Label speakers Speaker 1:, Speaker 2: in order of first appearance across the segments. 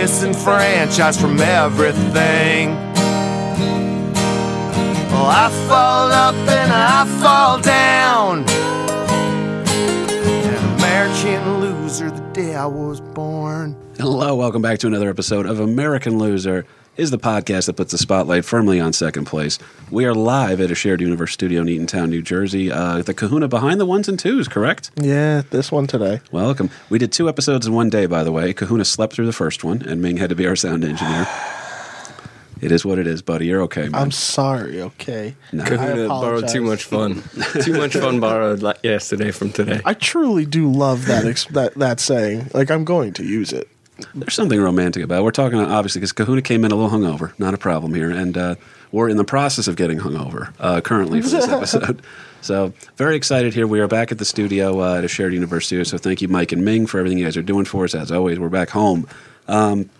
Speaker 1: Disenfranchised from everything. Well, I fall up and I fall down. Day I was born.
Speaker 2: Hello, welcome back to another episode of American Loser. Is the podcast that puts the spotlight firmly on second place. We are live at a shared universe studio in Eatontown, New Jersey. Uh, the Kahuna behind the ones and twos, correct?
Speaker 3: Yeah, this one today.
Speaker 2: Welcome. We did two episodes in one day, by the way. Kahuna slept through the first one, and Ming had to be our sound engineer. It is what it is, buddy. You're okay, man.
Speaker 3: I'm sorry, okay?
Speaker 2: No.
Speaker 3: I
Speaker 4: Kahuna borrowed too much fun. too much fun borrowed la- yesterday from today.
Speaker 3: I truly do love that ex- that that saying. Like I'm going to use it.
Speaker 2: There's something romantic about it. We're talking, obviously, because Kahuna came in a little hungover. Not a problem here. And uh, we're in the process of getting hungover uh, currently for this episode. So, very excited here. We are back at the studio uh, at a shared universe studio. So, thank you, Mike and Ming, for everything you guys are doing for us. As always, we're back home. Um,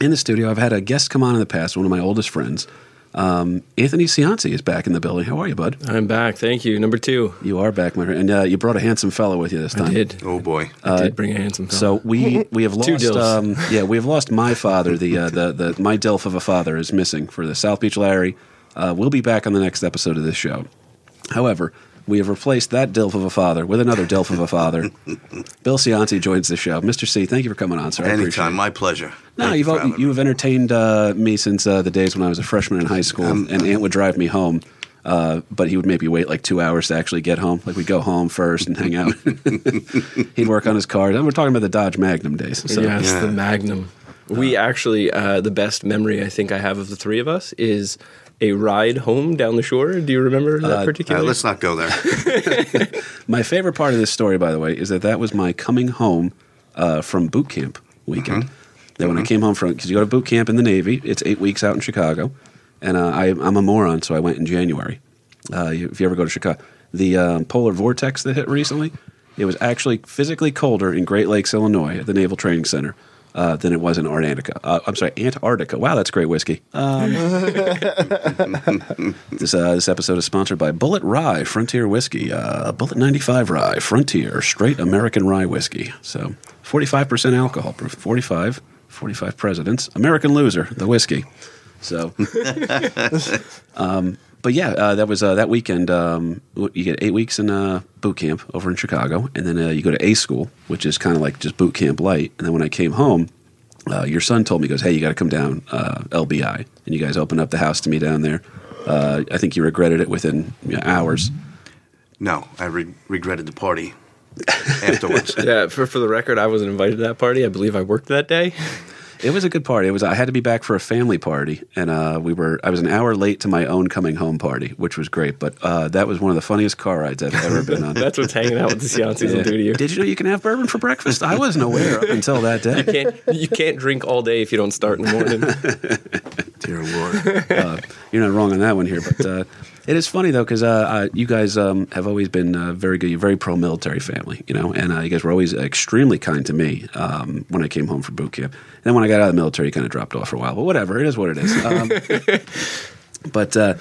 Speaker 2: in the studio, I've had a guest come on in the past, one of my oldest friends. Um, Anthony Cianci is back in the building. How are you, bud?
Speaker 4: I'm back. Thank you. Number two.
Speaker 2: You are back, my friend. And uh, you brought a handsome fellow with you this time.
Speaker 4: I did.
Speaker 5: Oh boy.
Speaker 4: I did bring a handsome
Speaker 2: Uh, So we we have
Speaker 4: Two
Speaker 2: lost um, yeah we have lost my father the uh, the the my dilf of a father is missing for the South Beach Larry. Uh, we'll be back on the next episode of this show. However, we have replaced that dilf of a father with another dilf of a father. Bill Cianci joins the show. Mr. C, thank you for coming on, sir.
Speaker 5: Anytime, my pleasure.
Speaker 2: No,
Speaker 5: Thank
Speaker 2: you've
Speaker 5: you
Speaker 2: al- you've entertained uh, me since uh, the days when I was a freshman in high school, and Aunt would drive me home. Uh, but he would maybe wait like two hours to actually get home. Like we'd go home first and hang out. He'd work on his car. And we're talking about the Dodge Magnum days. So
Speaker 4: yes,
Speaker 5: Yeah.
Speaker 4: the Magnum. We actually, uh, the best memory I think I have of the three of us is a ride home down the shore. Do you remember that
Speaker 5: Uh,
Speaker 4: particular?
Speaker 5: let's not go there.
Speaker 2: My favorite part of this story, by the way, is that that was my coming home uh, from boot camp weekend. That when I came home from, because you go to boot camp in the Navy, it's eight weeks out in Chicago, and uh, I, I'm a moron, so I went in January. Uh, if you ever go to Chicago, the um, polar vortex that hit recently, it was actually physically colder in Great Lakes, Illinois, at the Naval Training Center. Uh, than it was in Antarctica. Uh, I'm sorry, Antarctica. Wow, that's great whiskey. Um, this uh, this episode is sponsored by Bulleit Rye Frontier Whiskey. Uh, Bulleit 95 Rye Frontier Straight American Rye Whiskey. So 45% alcohol proof. 45, 45 presidents. American Loser, the whiskey. So, um, but yeah, uh, that was uh, that weekend. Um, you get eight weeks in uh, boot camp over in Chicago, and then uh, you go to A school, which is kind of like just boot camp light. And then when I came home, uh, your son told me, he "Goes, hey, you got to come down uh, LBI," and you guys opened up the house to me down there. Uh, I think you regretted it within you know, hours.
Speaker 5: No, I re- regretted the party afterwards.
Speaker 4: yeah, for, for the record, I wasn't invited to that party. I believe I worked that day.
Speaker 2: It was a good party. It was. I had to be back for a family party, and uh, we were. I was an hour late to my own coming home party, which was great. But uh, that was one of the funniest car rides I've ever been on.
Speaker 4: That's what's hanging out with the Ciancis will do to you.
Speaker 2: Did you know you can have bourbon for breakfast? I wasn't aware up until that day.
Speaker 4: You can't, you can't drink all day if you don't start in the morning.
Speaker 5: Dear Lord.
Speaker 2: uh, you're not wrong on that one here, but uh, it is funny though because uh, uh, you guys um, have always been uh, very good. You're a very pro-military family, you know, and uh, you guys were always extremely kind to me um, when I came home from boot camp. And then when I got out of the military, you kind of dropped off for a while. But whatever, it is what it is. Um, but uh,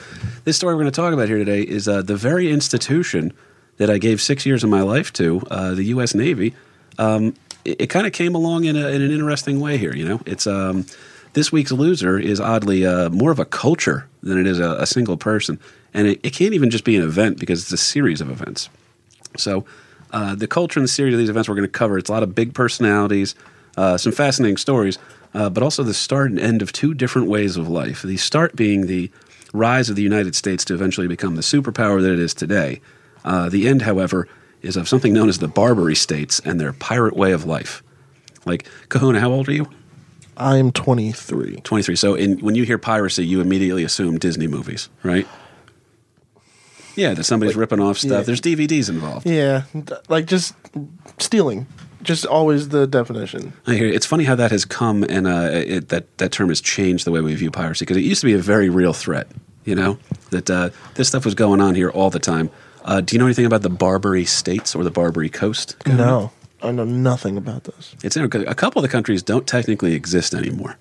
Speaker 2: this story we're going to talk about here today is uh, the very institution that I gave six years of my life to, uh, the U.S. Navy. Um, it, it kind of came along in, a, in an interesting way here. You know, it's um, this week's loser is oddly uh, more of a culture than it is a, a single person, and it, it can't even just be an event because it's a series of events. So, uh, the culture and the series of these events we're going to cover. It's a lot of big personalities, uh, some fascinating stories, uh, but also the start and end of two different ways of life. The start being the rise of the United States to eventually become the superpower that it is today. Uh, the end, however, is of something known as the Barbary States and their pirate way of life. Like Kahuna, how old are you?
Speaker 3: I'm 23.
Speaker 2: 23. So in, when you hear piracy, you immediately assume Disney movies, right? Yeah, that somebody's ripping off stuff.
Speaker 3: yeah.
Speaker 2: There's DVDs involved.
Speaker 3: Yeah, like just stealing. just always the definition.
Speaker 2: I hear you. It's funny how that has come and uh, it, that that term has changed the way we view piracy because it used to be a very real threat. You know that uh, this stuff was going on here all the time. Uh, do you know anything about the Barbary States or the Barbary Coast?
Speaker 3: No, I know nothing about this.
Speaker 2: It's in, a couple of the countries don't technically exist anymore,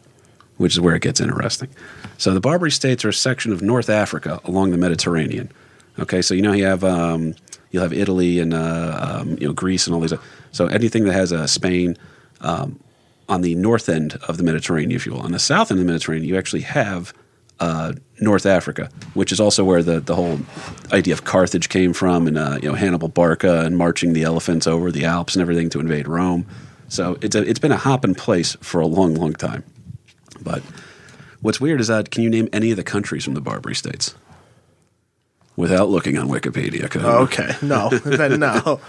Speaker 2: which is where it gets interesting. So the Barbary States are a section of North Africa along the Mediterranean. Okay, so you know you have um, you'll have Italy and uh, um, you know Greece and all these. So anything that has uh, Spain um, on the north end of the Mediterranean, if you will, on the south end of the Mediterranean, you actually have uh, North Africa, which is also where the, the whole idea of Carthage came from, and uh, you know Hannibal Barca and marching the elephants over the Alps and everything to invade Rome. So it's a, it's been a hopping place for a long, long time. But what's weird is that can you name any of the countries from the Barbary States without looking on Wikipedia.
Speaker 3: Okay, no, then no.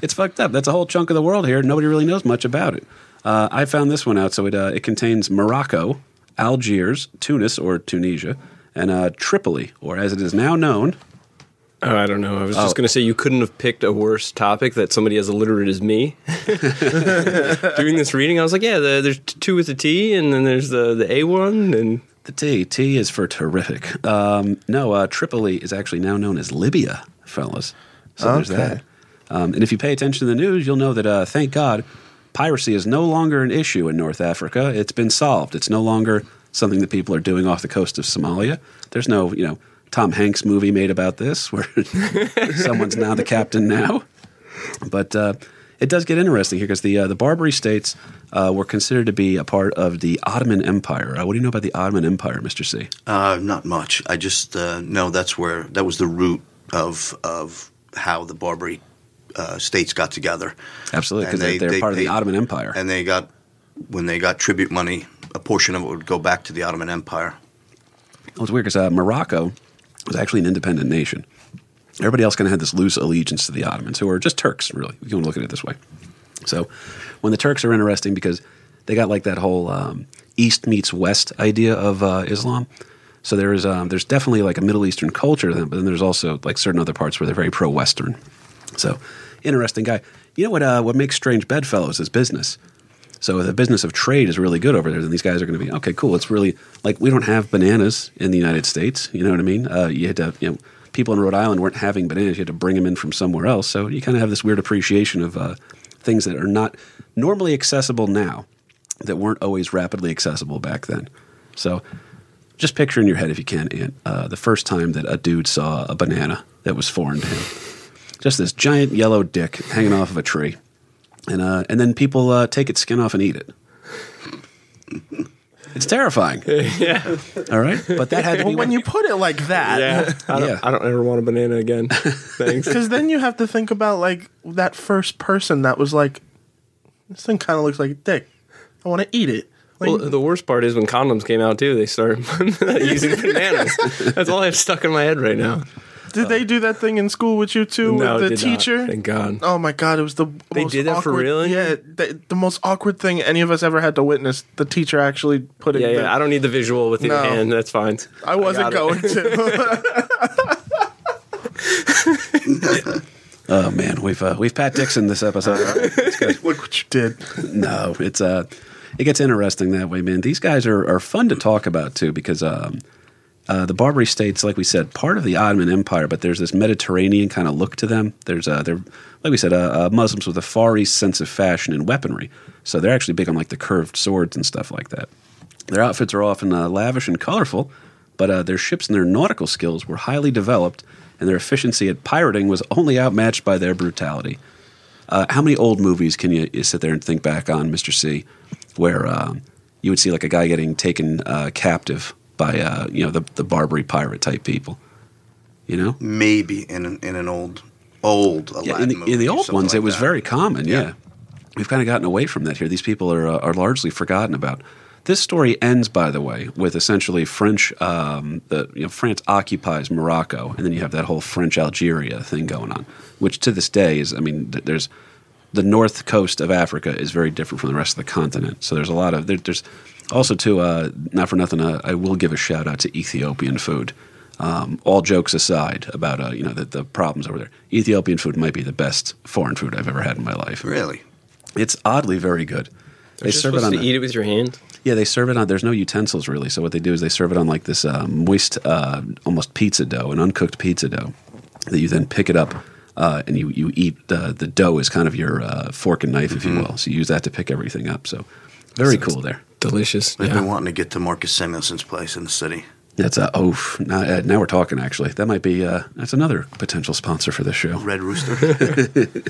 Speaker 2: it's fucked up. That's a whole chunk of the world here. Nobody really knows much about it. Uh, I found this one out. So it uh, it contains Morocco, Algiers, Tunis or Tunisia, and uh, Tripoli, or as it is now known.
Speaker 4: Oh, I don't know. I was just
Speaker 2: Oh.
Speaker 4: going to say you couldn't have picked a worse topic that somebody as illiterate as me. Doing this reading, I was like, yeah, the, there's t- two with the T, and then there's the the A one, and
Speaker 2: The T. T is for terrific. Um, no, uh, Tripoli is actually now known as Libya, fellas. So there's that. Um, and if you pay attention to the news, you'll know that, uh, thank God, piracy is no longer an issue in North Africa. It's been solved. It's no longer something that people are doing off the coast of Somalia. There's no, you know, Tom Hanks movie made about this where someone's now the captain now. But uh, it does get interesting here because the uh, the Barbary states uh, were considered to be a part of the Ottoman Empire. Uh, what do you know about the Ottoman Empire, Mister C?
Speaker 5: Uh, not much. I just uh, know that's where that was the root of of how the Barbary uh, states got together.
Speaker 2: Absolutely, because they, they're part of the Ottoman Empire.
Speaker 5: And they got when they got tribute money, a portion of it would go back to the Ottoman Empire.
Speaker 2: Well, it's weird because uh, Morocco was actually an independent nation. Everybody else kind of had this loose allegiance to the Ottomans, who are just Turks, really. You to look at it this way. So, when the Turks are interesting because they got like that whole um, East meets West idea of uh, Islam. So there is um, there's definitely like a Middle Eastern culture but then there's also like certain other parts where they're very pro Western. So, interesting guy. You know what? Uh, what makes Strange Bedfellows is business. So the business of trade is really good over there. Then these guys are going to be okay. Cool. It's really like we don't have bananas in the United States. You know what I mean? Uh, you had to, you know, people in Rhode Island weren't having bananas. You had to bring them in from somewhere else. So you kind of have this weird appreciation of uh, things that are not normally accessible now, that weren't always rapidly accessible back then. So just picture in your head, if you can, Ant, uh, the first time that a dude saw a banana that was foreign to him. Just this giant yellow dick hanging off of a tree and uh, and then people uh, take its skin off and eat it. It's terrifying.
Speaker 4: yeah,
Speaker 2: All right, but that had to be
Speaker 3: Well, when you put it like that,
Speaker 4: yeah. I don't,
Speaker 2: Yeah.
Speaker 4: I don't ever want a banana again. Thanks.
Speaker 3: because then you have to think about like that first person that was like, this thing kind of looks like a dick. I want to eat it. Like,
Speaker 4: Well, the worst part is when condoms came out too. They started using bananas. That's all I have stuck in my head right now.
Speaker 3: Did they do that thing in school with you too?
Speaker 4: No,
Speaker 3: with the
Speaker 4: did not.
Speaker 3: teacher?
Speaker 4: Thank God.
Speaker 3: Oh my god, it was the
Speaker 4: They
Speaker 3: most
Speaker 4: did that for
Speaker 3: awkward-
Speaker 4: real?
Speaker 3: Yeah, the, the most awkward thing any of us ever had to witness. The teacher actually put it.
Speaker 4: Yeah,
Speaker 3: the-
Speaker 4: yeah. I don't need the visual with your
Speaker 3: No.
Speaker 4: hand. That's fine.
Speaker 3: I wasn't
Speaker 4: got
Speaker 3: going to.
Speaker 2: Oh man, we've uh, we've Pat Dixon this episode. It's.
Speaker 3: Look what you did.
Speaker 2: no, it's uh, it gets interesting that way, man. These guys are, are fun to talk about too because um, uh, the Barbary states, like we said, part of the Ottoman Empire, but there's this Mediterranean kind of look to them. There's uh, they're like we said, uh, uh, Muslims with a Far East sense of fashion and weaponry, so they're actually big on like the curved swords and stuff like that. Their outfits are often uh, lavish and colorful, but uh, their ships and their nautical skills were highly developed, and their efficiency at pirating was only outmatched by their brutality. How many old movies can you, you sit there and think back on, Mister C, where um, you would see like a guy getting taken captive by uh, you know the the Barbary pirate type people? You know,
Speaker 5: Maybe in an, in an old old
Speaker 2: yeah, in the, in the old ones, it was
Speaker 5: that.
Speaker 2: very common. Yeah.
Speaker 5: Yeah.
Speaker 2: we've kind of gotten away from that here. These people are uh, are largely forgotten about. This story ends, by the way, with essentially French. Um, the you know France occupies Morocco, and then you have that whole French Algeria thing going on, which to this day is. I mean, th- there's the north coast of Africa is very different from the rest of the continent. So there's a lot of there, there's also too. Uh, not for nothing, uh, I will give a shout out to Ethiopian food. Um, all jokes aside about uh, you know the, the problems over there, Ethiopian food might be the best foreign food I've ever had in my life.
Speaker 5: Really?
Speaker 2: It's oddly very good. They
Speaker 4: You're
Speaker 2: serve it on
Speaker 4: to
Speaker 2: a-
Speaker 4: eat it with your hand.
Speaker 2: yeah, they serve it on. There's no utensils really. So what they do is they serve it on like this uh, moist, uh, almost pizza dough, an uncooked pizza dough that you then pick it up uh, and you you eat. The the dough is kind of your uh, fork and knife, if you will. So you use that to pick everything up. So very cool there.
Speaker 4: Delicious.
Speaker 5: I've
Speaker 4: Yeah.
Speaker 5: been wanting to get to Marcus Samuelsson's place in the city.
Speaker 2: That's a oh now, uh, now we're talking. Actually, that might be uh, that's another potential sponsor for this show.
Speaker 5: Red Rooster.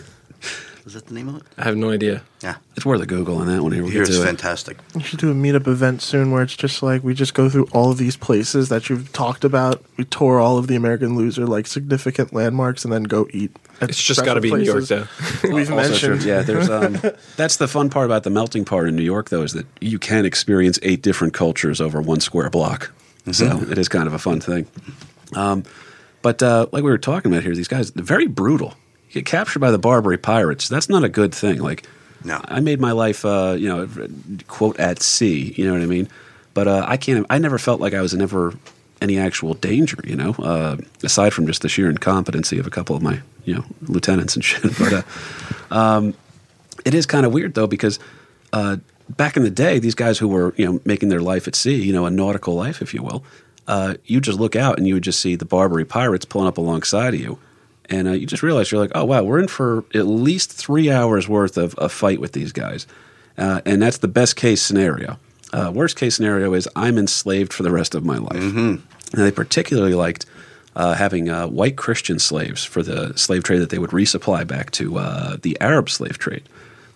Speaker 5: Is that the name of it?
Speaker 4: I have no idea.
Speaker 5: Yeah.
Speaker 2: It's worth a Google on that one. Here we
Speaker 5: Here it's
Speaker 2: it.
Speaker 5: fantastic.
Speaker 3: You should do a meetup event soon where it's just like we just go through all of these places that you've talked about. We tour all of the American Loser like significant landmarks and then go eat. At
Speaker 4: It's just got to be
Speaker 3: special
Speaker 4: New York,
Speaker 3: places.
Speaker 4: though.
Speaker 3: We've
Speaker 2: Also
Speaker 3: mentioned.
Speaker 2: true. Yeah, there's um, that's the fun part about the melting part in New York, though, is that you can experience eight different cultures over one square block. So it is kind of a fun thing. Um, but uh, like we were talking about here, these guys they're very brutal. Get captured by the Barbary pirates. That's not a good thing. Like,
Speaker 5: No.
Speaker 2: I made my life, uh, you know, quote at sea. You know what I mean? But uh, I can't. I never felt like I was in ever any actual danger. You know, uh, aside from just the sheer incompetency of a couple of my, you know, lieutenants and shit. But uh, um, it is kind of weird though because uh, back in the day, these guys who were you know making their life at sea, you know, a nautical life, if you will, uh, you just look out and you would just see the Barbary pirates pulling up alongside of you, and uh, you just realize you're like, oh wow, we're in for at least three hours worth of a fight with these guys, uh, and that's the best case scenario. Uh, worst case scenario is I'm enslaved for the rest of my life. And they particularly liked uh, having uh, white Christian slaves for the slave trade that they would resupply back to uh, the Arab slave trade,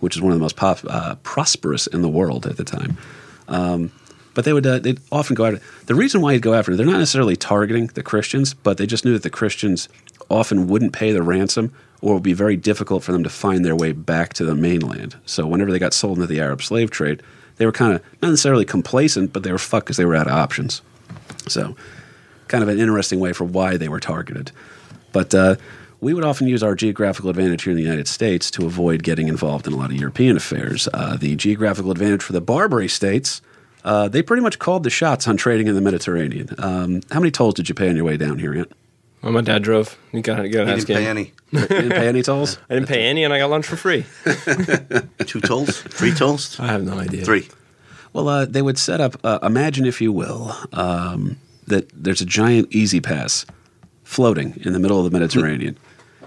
Speaker 2: which is one of the most pop, uh, prosperous in the world at the time. Um, but they would uh, they'd often go after. The reason why you'd go after it, they're not necessarily targeting the Christians, but they just knew that the Christians often wouldn't pay the ransom, or it would be very difficult for them to find their way back to the mainland. So whenever they got sold into the Arab slave trade, they were kind of not necessarily complacent, but they were fucked because they were out of options. So kind of an interesting way for why they were targeted. But uh, we would often use our geographical advantage here in the United States to avoid getting involved in a lot of European affairs. Uh, the geographical advantage for the Barbary states, uh, they pretty much called the shots on trading in the Mediterranean. Um, how many tolls did you pay on your way down here, Ant?
Speaker 4: Well, my dad drove. You got to
Speaker 5: He
Speaker 4: ask
Speaker 5: didn't pay any.
Speaker 2: You didn't pay any tolls?
Speaker 4: I didn't pay any, and I got lunch for free.
Speaker 5: Two tolls? Three tolls?
Speaker 4: I have no idea.
Speaker 5: Three.
Speaker 2: Well, uh, they would set up, uh, imagine if you will, um, that there's a giant E-ZPass floating in the middle of the Mediterranean.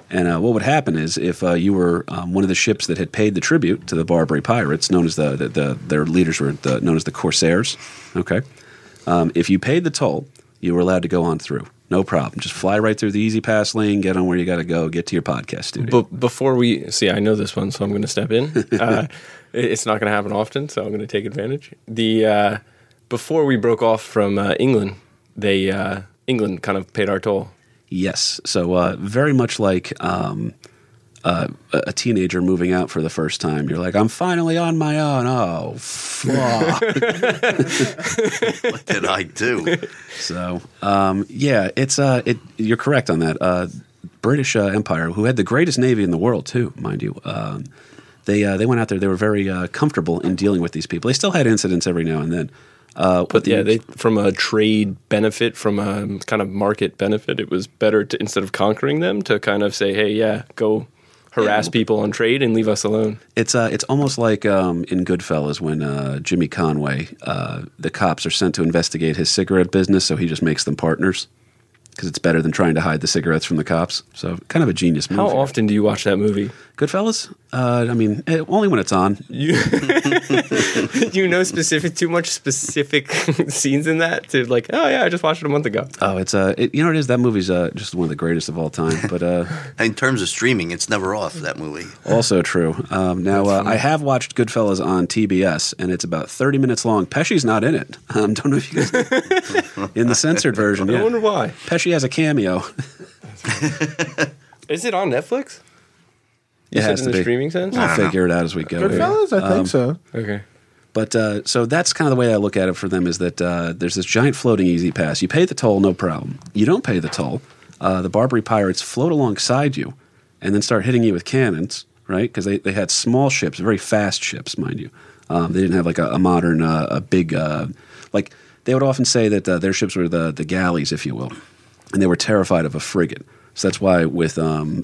Speaker 2: And uh, what would happen is if uh, you were um, one of the ships that had paid the tribute to the Barbary pirates, known as the, the, the their leaders were the, known as the Corsairs, okay? Um, if you paid the toll, you were allowed to go on through. No problem. Just fly right through the E-ZPass lane, get on where you got to go, get to your podcast studio.
Speaker 4: But before we see, I know this one, so I'm going to step in. Uh, it's not going to happen often, so I'm going to take advantage. The uh, before we broke off from uh, England, they uh, England kind of paid our toll.
Speaker 2: Yes. So uh, very much like um, uh, a a teenager moving out for the first time. You're like, I'm finally on my own. Oh, fuck.
Speaker 5: What did I do?
Speaker 2: so um, yeah, it's uh, it. You're correct on that. Uh, British uh, Empire, who had the greatest navy in the world too, mind you. Um, they uh, they went out there. They were very uh, comfortable in dealing with these people. They still had incidents every now and then. Uh,
Speaker 4: But yeah, they from a trade benefit, from a kind of market benefit, it was better to instead of conquering them to kind of say, hey, yeah, go harass people on trade and leave us alone.
Speaker 2: It's uh, it's almost like um, in Goodfellas when uh, Jimmy Conway, uh, the cops are sent to investigate his cigarette business, so he just makes them partners because it's better than trying to hide the cigarettes from the cops. So kind of a genius move.
Speaker 4: How often do you watch that movie?
Speaker 2: Goodfellas? Uh, I mean, eh, only when it's on.
Speaker 4: You you know specific too much specific scenes in that to like, oh yeah, I just watched it a month ago.
Speaker 2: Oh, it's uh, it, you know what it is. That movie's uh, just one of the greatest of all time. But uh,
Speaker 5: In terms of streaming, it's never off, that movie.
Speaker 2: also true. Um, now uh, I have watched Goodfellas on TBS, and it's about thirty minutes long. Pesci's not in it. Um, don't know if you guys in the censored version.
Speaker 4: I
Speaker 2: Yeah.
Speaker 4: wonder why.
Speaker 2: Pesci has a cameo.
Speaker 4: Is it on Netflix?
Speaker 2: It
Speaker 4: Is
Speaker 2: has
Speaker 4: in
Speaker 2: to
Speaker 4: the
Speaker 2: be.
Speaker 4: streaming sense?
Speaker 2: We'll figure it out as we go. here.
Speaker 3: Goodfellas, I think so.
Speaker 4: Okay.
Speaker 2: But uh, so that's kind of the way I look at it for them is that uh, there's this giant floating E-ZPass. You pay the toll, no problem. You don't pay the toll. Uh, the Barbary pirates float alongside you and then start hitting you with cannons, right? Because they, they had small ships, very fast ships, mind you. Um, they didn't have like a, a modern, uh, a big, uh, like they would often say that uh, their ships were the, the galleys, if you will, and they were terrified of a frigate. So that's why with um,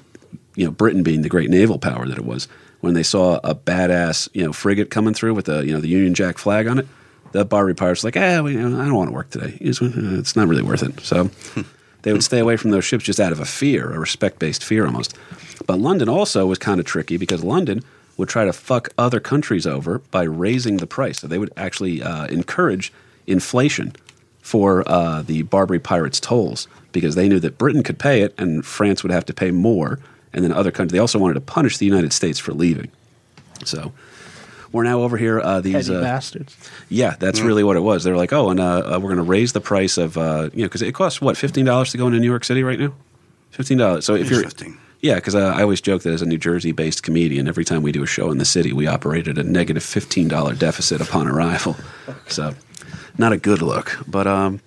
Speaker 2: you know Britain being the great naval power that it was, when they saw a badass you know frigate coming through with the you know the Union Jack flag on it. The Barbary pirates were like, ah, we, I don't want to work today. It's, it's not really worth it. So they would stay away from those ships just out of a fear, a respect based fear almost. But London also was kind of tricky because London would try to fuck other countries over by raising the price. So they would actually uh, encourage inflation for uh, the Barbary pirates' tolls because they knew that Britain could pay it and France would have to pay more. And then other countries, they also wanted to punish the United States for leaving. So we're now over here. Uh, these uh,
Speaker 3: bastards.
Speaker 2: yeah, that's really what it was. They're like, oh, and uh, uh, we're going to raise the price of uh, you know because it costs what fifteen dollars to go into New York City right now. Fifteen dollars. So if you're
Speaker 5: 15.
Speaker 2: yeah, because uh, I always joke that as a New Jersey-based comedian, every time we do a show in the city, we operate at a negative fifteen dollar deficit upon arrival. So not a good look. But um,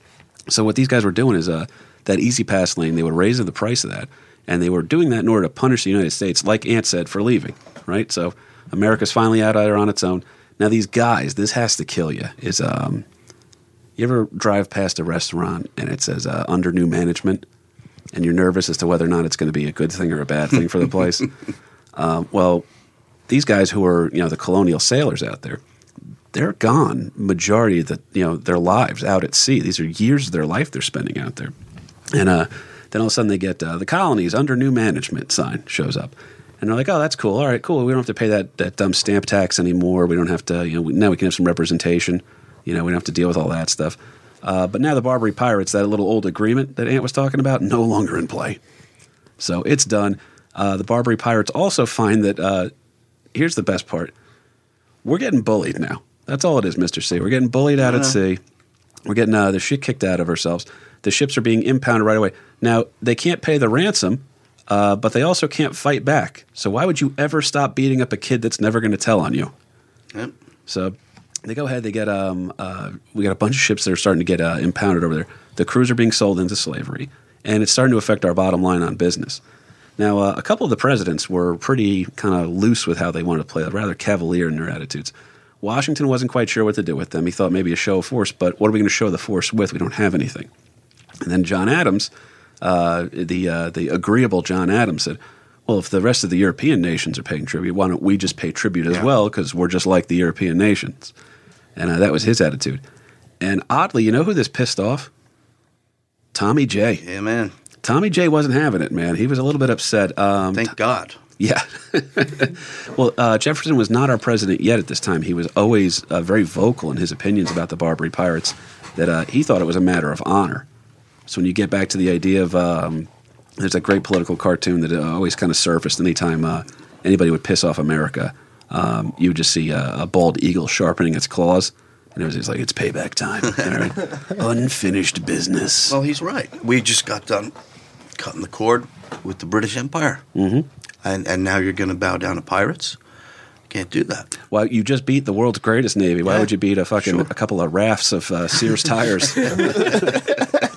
Speaker 2: so what these guys were doing is uh, that E-ZPass lane. They would raise the price of that, and they were doing that in order to punish the United States, like Ant said, for leaving. Right. So America's finally out there on its own. Now these guys, this has to kill you. Is um, you ever drive past a restaurant and it says uh, under new management, and you're nervous as to whether or not it's going to be a good thing or a bad thing for the place? um, well, these guys who are you know the colonial sailors out there, they're gone majority of the you know their lives out at sea. These are years of their life they're spending out there, and uh, then all of a sudden they get uh, the colonies under new management sign shows up. And they're like, oh, that's cool. All right, cool. We don't have to pay that, that dumb stamp tax anymore. We don't have to, you know, we, now we can have some representation. You know, we don't have to deal with all that stuff. Uh, but now the Barbary Pirates, that little old agreement that Ant was talking about, no longer in play. So it's done. Uh, the Barbary Pirates also find that, uh, here's the best part we're getting bullied now. That's all it is, Mr. C. We're getting bullied out at sea. We're getting uh, the shit kicked out of ourselves. The ships are being impounded right away. Now, they can't pay the ransom, uh, but they also can't fight back. So why would you ever stop beating up a kid that's never going to tell on you?
Speaker 5: Yep.
Speaker 2: So they go ahead. They get um, uh, we got a bunch of ships that are starting to get uh, impounded over there. The crews are being sold into slavery, and it's starting to affect our bottom line on business. Now, uh, a couple of the presidents were pretty kind of loose with how they wanted to play, rather cavalier in their attitudes. Washington wasn't quite sure what to do with them. He thought maybe a show of force, but what are we going to show the force with? We don't have anything. And then John Adams, uh, the uh, the agreeable John Adams said, "Well, if the rest of the European nations are paying tribute, why don't we just pay tribute as
Speaker 5: Yeah.
Speaker 2: well? Because we're just like the European nations." And uh, that was his attitude. And oddly, you know who this pissed off? Tommy J.
Speaker 5: Yeah, man.
Speaker 2: Tommy J wasn't having it, man. He was a little bit upset. Um,
Speaker 5: Thank God.
Speaker 2: yeah. well, uh, Jefferson was not our president yet at this time. He was always uh, very vocal in his opinions about the Barbary pirates, that uh, he thought it was a matter of honor. So when you get back to the idea of, um, there's a great political cartoon that uh, always kind of surfaced anytime uh, anybody would piss off America. Um, you would just see a, a bald eagle sharpening its claws. And it was just like, it's payback time. Unfinished business.
Speaker 5: Well, he's right. We just got done cutting the cord with the British Empire. Mm-hmm. And, and now you're going to bow down to pirates? Can't do that.
Speaker 2: Well, you just beat the world's greatest navy. Why
Speaker 5: Yeah,
Speaker 2: would you beat a fucking
Speaker 5: sure.
Speaker 2: a couple of rafts of uh, Sears tires?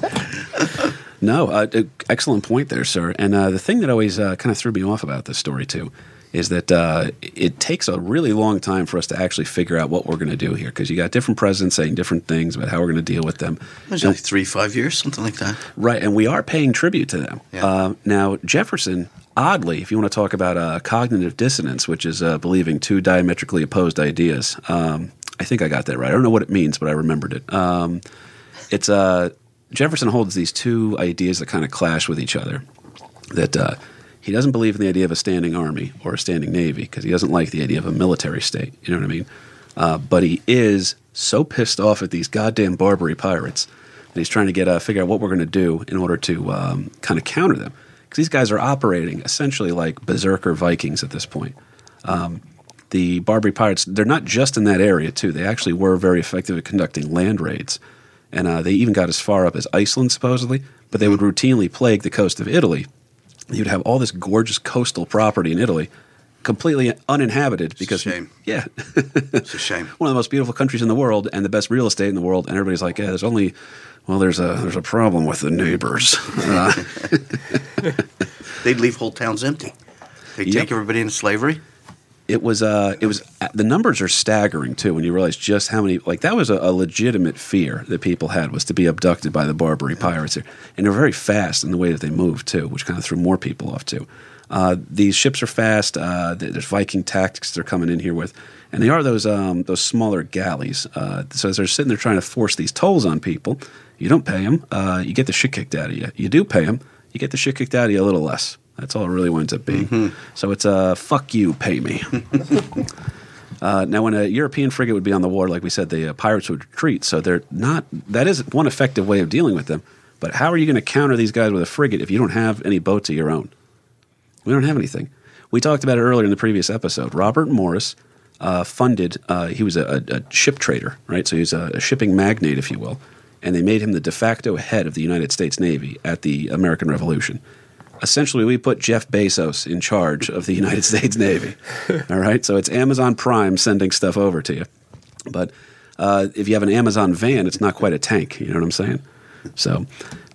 Speaker 2: no, uh, excellent point there, sir. And uh, the thing that always uh, kind of threw me off about this story too is that uh, it takes a really long time for us to actually figure out what we're going to do here because you got different presidents saying different things about how we're going to deal with them.
Speaker 5: It was like three, five years, something like that.
Speaker 2: Right, and we are paying tribute to them.
Speaker 5: Yeah.
Speaker 2: Uh, now, Jefferson, oddly, if you want to talk about uh, cognitive dissonance, which is uh, believing two diametrically opposed ideas, um, I think I got that right. I don't know what it means, but I remembered it. Um, it's uh, Jefferson holds these two ideas that kind of clash with each other. That uh, he doesn't believe in the idea of a standing army or a standing navy because he doesn't like the idea of a military state. You know what I mean? Uh, but he is so pissed off at these goddamn Barbary pirates that he's trying to get uh, figure out what we're going to do in order to um, kind of counter them because these guys are operating essentially like berserker Vikings at this point. Um, the Barbary pirates, they're not just in that area, too. They actually were very effective at conducting land raids. And uh, they even got as far up as Iceland, supposedly, but they would routinely plague the coast of Italy. You'd have all this gorgeous coastal property in Italy completely uninhabited because,
Speaker 5: shame.
Speaker 2: yeah,
Speaker 5: It's a shame.
Speaker 2: one of the most beautiful countries in the world and the best real estate in the world, and everybody's like, yeah, there's only, well, there's a there's a problem with the neighbors. Uh,
Speaker 5: They'd leave whole towns empty. They'd
Speaker 2: Yep.
Speaker 5: take everybody into slavery.
Speaker 2: It was uh it was the numbers are staggering too when you realize just how many like that was a, a legitimate fear that people had was to be abducted by the Barbary pirates here, and they're very fast in the way that they move too, which kind of threw more people off too. Uh, these ships are fast. Uh, there's Viking tactics they're coming in here with, and they are those um, those smaller galleys. Uh, so as they're sitting there trying to force these tolls on people, you don't pay them, uh, you get the shit kicked out of you. You do pay them, you get the shit kicked out of you a little less. That's all it really winds up being. So it's a uh, fuck you, pay me. Uh, now, when a European frigate would be on the water, like we said, the uh, pirates would retreat. So they're not. That is one effective way of dealing with them. But how are you going to counter these guys with a frigate if you don't have any boats of your own? We don't have anything. We talked about it earlier in the previous episode. Robert Morris uh, funded. Uh, he was a, a, a ship trader, right? So he was a, a shipping magnate, if you will. And they made him the de facto head of the United States Navy at the American Revolution essentially we put Jeff Bezos in charge of the United States Navy. All right, so it's Amazon Prime sending stuff over to you. But uh, if you have an Amazon van, it's not quite a tank. You know what I'm saying? So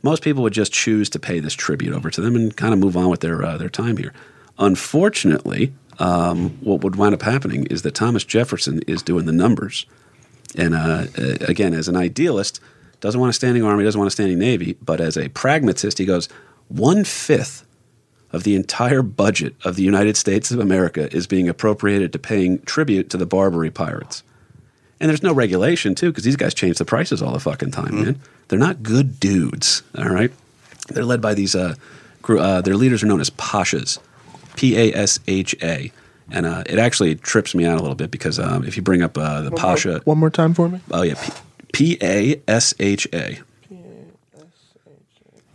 Speaker 2: most people would just choose to pay this tribute over to them and kind of move on with their uh, their time here. Unfortunately, um, what would wind up happening is that Thomas Jefferson is doing the numbers, and uh, again, as an idealist, doesn't want a standing army, doesn't want a standing navy, but as a pragmatist, he goes one fifth of the entire budget of the United States of America is being appropriated to paying tribute to the Barbary pirates. And there's no regulation, too, because these guys change the prices all the fucking time, man. They're not good dudes, all right? They're led by these, uh, uh, their leaders are known as Pashas, P A S H A. And uh, it actually trips me out a little bit because um, if you bring up uh, the Pasha,
Speaker 3: One more time for me.
Speaker 2: Oh yeah, P A S H A.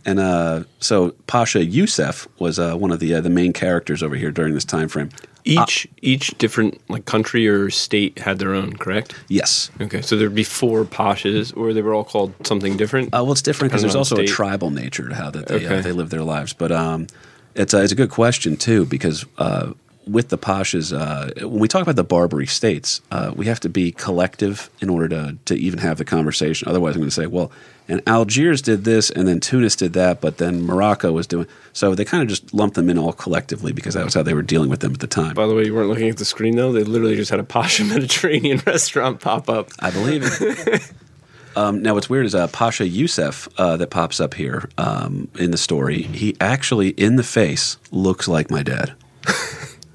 Speaker 2: And uh, so Pasha Youssef was uh, one of the uh, the main characters over here during this time frame.
Speaker 4: Each each different like country or state had their own, correct?
Speaker 2: Yes.
Speaker 4: Okay, so there'd be four pashas, or they were all called something different.
Speaker 2: Uh, well, it's different because there's also a tribal nature to how that they, uh,
Speaker 4: Okay.
Speaker 2: they live their lives. But um, it's a, it's a good question too because uh, with the pashas, uh, when we talk about the Barbary states, uh, we have to be collective in order to to even have the conversation. Otherwise, I'm going to say, well, and Algiers did this, and then Tunis did that, but then Morocco was doing. So they kind of just lumped them in all collectively because that was how they were dealing with them at the time.
Speaker 4: By the way, you weren't looking at the screen though. They literally just had a Pasha Mediterranean restaurant pop up.
Speaker 2: I believe it. um, now, what's weird is uh, Pasha Youssef uh, that pops up here um, in the story. He actually, in the face, looks like my dad.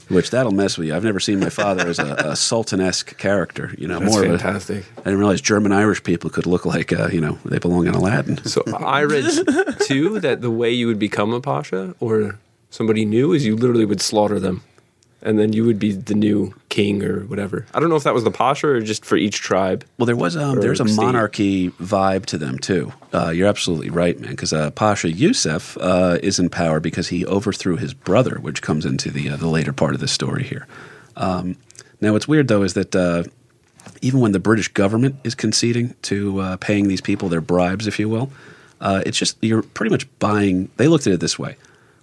Speaker 2: Which that'll mess with you. I've never seen my father as a, a sultan-esque character. You know,
Speaker 4: That's
Speaker 2: more
Speaker 4: fantastic.
Speaker 2: I didn't realize German Irish people could look like uh, you know they belong in Aladdin.
Speaker 4: So I read too that the way you would become a pasha or somebody new is you literally would slaughter them, and then you would be the new king or whatever. I don't know if that was the pasha or just for each tribe.
Speaker 2: Well, there was um, a
Speaker 4: state.
Speaker 2: monarchy vibe to them too. Uh, you're absolutely right, man. Because uh, Pasha Youssef uh, is in power because he overthrew his brother, which comes into the uh, the later part of the story here. Um, now, what's weird though is that uh, even when the British government is conceding to uh, paying these people their bribes, if you will, uh, it's just you're pretty much buying. They looked at it this way: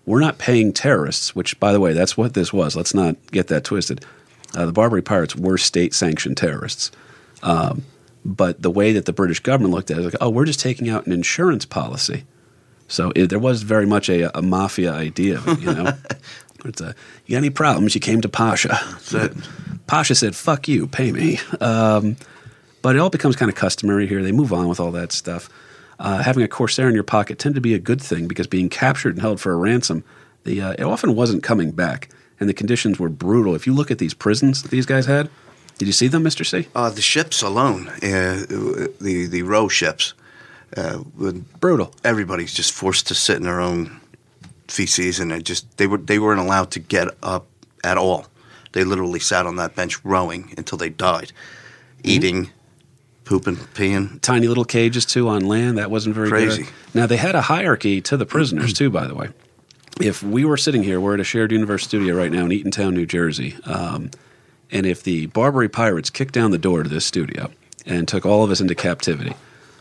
Speaker 2: we're not paying terrorists, which, by the way, that's what this was. Let's not get that twisted. Uh, the Barbary pirates were state-sanctioned terrorists. Um, but the way that the British government looked at it, was like, oh, we're just taking out an insurance policy. So it, there was very much a, a mafia idea, of it, you know. it's a, you got any problems? You came to Pasha. Pasha said, "Fuck you, pay me." Um, but it all becomes kind of customary here. They move on with all that stuff. Uh, having a corsair in your pocket tended to be a good thing because being captured and held for a ransom, the uh, it often wasn't coming back, and the conditions were brutal. If you look at these prisons that these guys had, did you see them, Mister C?
Speaker 5: Uh, the ships alone, uh, the the row ships, uh,
Speaker 2: Brutal.
Speaker 5: everybody's just forced to sit in their own feces, and just they were they weren't allowed to get up at all. They literally sat on that bench rowing until they died, eating, pooping, peeing.
Speaker 2: tiny little cages too on land. That wasn't very
Speaker 5: Crazy.
Speaker 2: good. Now they had a hierarchy to the prisoners too. By the way, if we were sitting here, we're at a shared universe studio right now in Eatontown, New Jersey, um, and if the Barbary pirates kicked down the door to this studio and took all of us into captivity,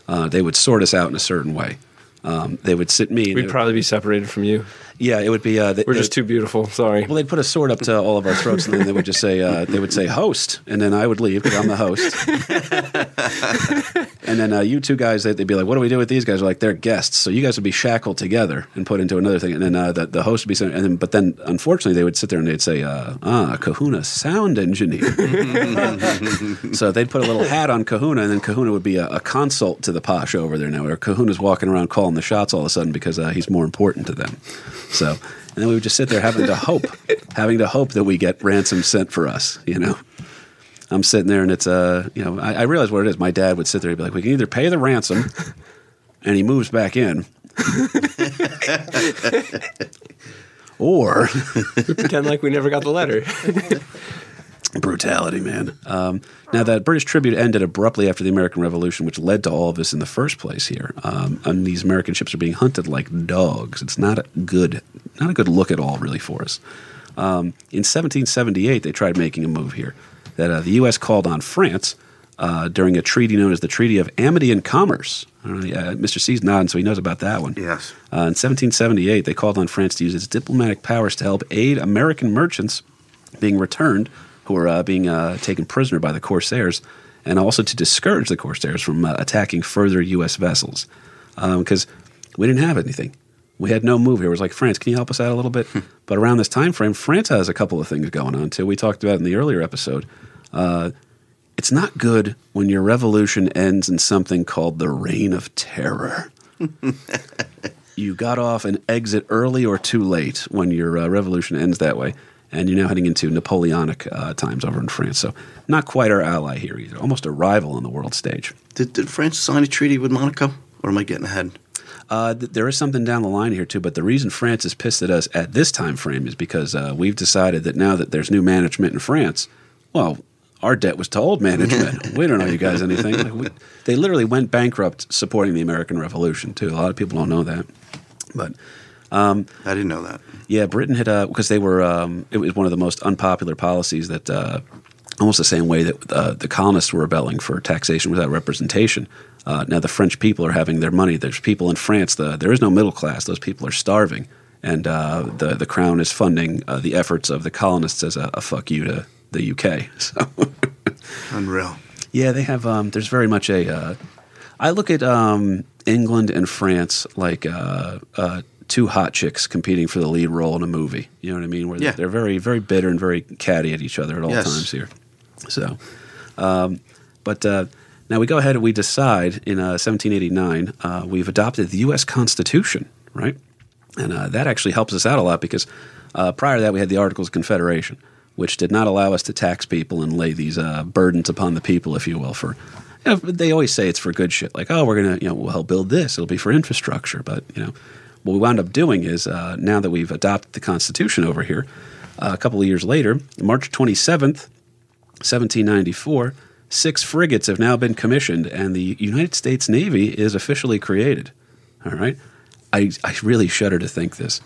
Speaker 2: uh, they would sort us out in a certain way. Um, they would sit me.
Speaker 4: We'd
Speaker 2: they-
Speaker 4: probably be separated from you.
Speaker 2: yeah, it would be. Uh, they,
Speaker 4: We're just too beautiful. Sorry.
Speaker 2: well, they'd put a sword up to all of our throats, and then they would just say, uh, "They would say host," and then I would leave because I'm the host. and then uh, you two guys, they'd, they'd be like, "What do we do with these guys?" We're like, "They're guests," so you guys would be shackled together and put into another thing. And then uh, the, the host would be saying, and then, but then unfortunately, they would sit there and they'd say, uh, "Ah, Kahuna, sound engineer." so they'd put a little hat on Kahuna, and then Kahuna would be a, a consult to the posh over there now, where Kahuna's walking around calling the shots all of a sudden because uh, he's more important to them. So and then we would just sit there having to hope, having to hope that we get ransom sent for us. You know, I'm sitting there and it's uh, you know, I, I realize what it is. My dad would sit there and be like, "We can either pay the ransom," and he moves back in, or
Speaker 4: Pretend like we never got the letter.
Speaker 2: Brutality, man. Um, now that British tribute ended abruptly after the American Revolution, which led to all of this in the first place. Here, um, and these American ships are being hunted like dogs. It's not a good, not a good look at all, really, for us. Um, in 1778, they tried making a move here that uh, the U.S. called on France uh, during a treaty known as the Treaty of Amity and Commerce. Don't uh, Mr. C's nodding, so he knows about that one.
Speaker 5: Yes.
Speaker 2: Uh, in 1778, they called on France to use its diplomatic powers to help aid American merchants being returned who were uh, being uh, taken prisoner by the Corsairs, and also to discourage the Corsairs from uh, attacking further U.S. vessels. Because we didn't have anything. We had no move here. It was like, France, can you help us out a little bit? but around this time frame, France has a couple of things going on, too. We talked about in the earlier episode. Uh, it's not good when your revolution ends in something called the Reign of Terror. you got off an exit early or too late when your uh, revolution ends that way, and you're now heading into Napoleonic uh, times over in France. So, not quite our ally here either. Almost a rival on the world stage.
Speaker 5: Did, did France sign a treaty with Monaco? Or am I getting ahead?
Speaker 2: Uh, th- there is something down the line here too, but the reason France is pissed at us at this time frame is because uh, we've decided that now that there's new management in France, well, our debt was to old management. we don't owe you guys anything. Like we, they literally went bankrupt supporting the American Revolution too. A lot of people don't know that, but
Speaker 5: I didn't know that.
Speaker 2: yeah, Britain had uh, because they were um, it was one of the most unpopular policies that uh, almost the same way that uh, the colonists were rebelling for taxation without representation. Uh, now the French people are having their money. There's people in France. The, there is no middle class. Those people are starving, and uh, the the crown is funding uh, the efforts of the colonists as a, a fuck you to the UK. So.
Speaker 5: Unreal.
Speaker 2: Yeah, they have. Um, there's very much a. Uh, I look at um, England and France like uh, uh, two hot chicks competing for the lead role in a movie. You know what I mean? Where
Speaker 5: Yeah.
Speaker 2: they're very, very bitter and very catty at each other at all
Speaker 5: Yes.
Speaker 2: times here. So, um, but uh, now we go ahead and we decide in uh, 1789 uh, we've adopted the U.S. Constitution, right? And uh, that actually helps us out a lot because uh, prior to that we had the Articles of Confederation, which did not allow us to tax people and lay these uh, burdens upon the people, if you will. For you know, they always say it's for good shit, like oh we're gonna you know we'll help build this, it'll be for infrastructure, but you know what we wound up doing is uh, now that we've adopted the Constitution over here, uh, a couple of years later, March 27th, 1794, six frigates have now been commissioned, and the United States Navy is officially created. All right, I I really shudder to think this.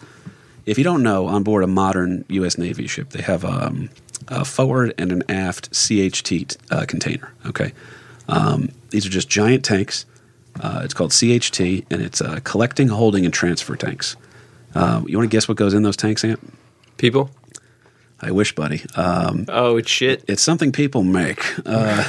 Speaker 2: If you don't know, on board a modern U.S. Navy ship, they have um, a forward and an aft CHT uh, container. Okay, um, these are just giant tanks. Uh, it's called CHT, and it's uh, collecting, holding, and transfer tanks. Uh, you want to guess what goes in those tanks, Ant?
Speaker 4: People?
Speaker 2: I wish, buddy. Um,
Speaker 4: Oh, it's shit.
Speaker 2: it's something people make. Uh,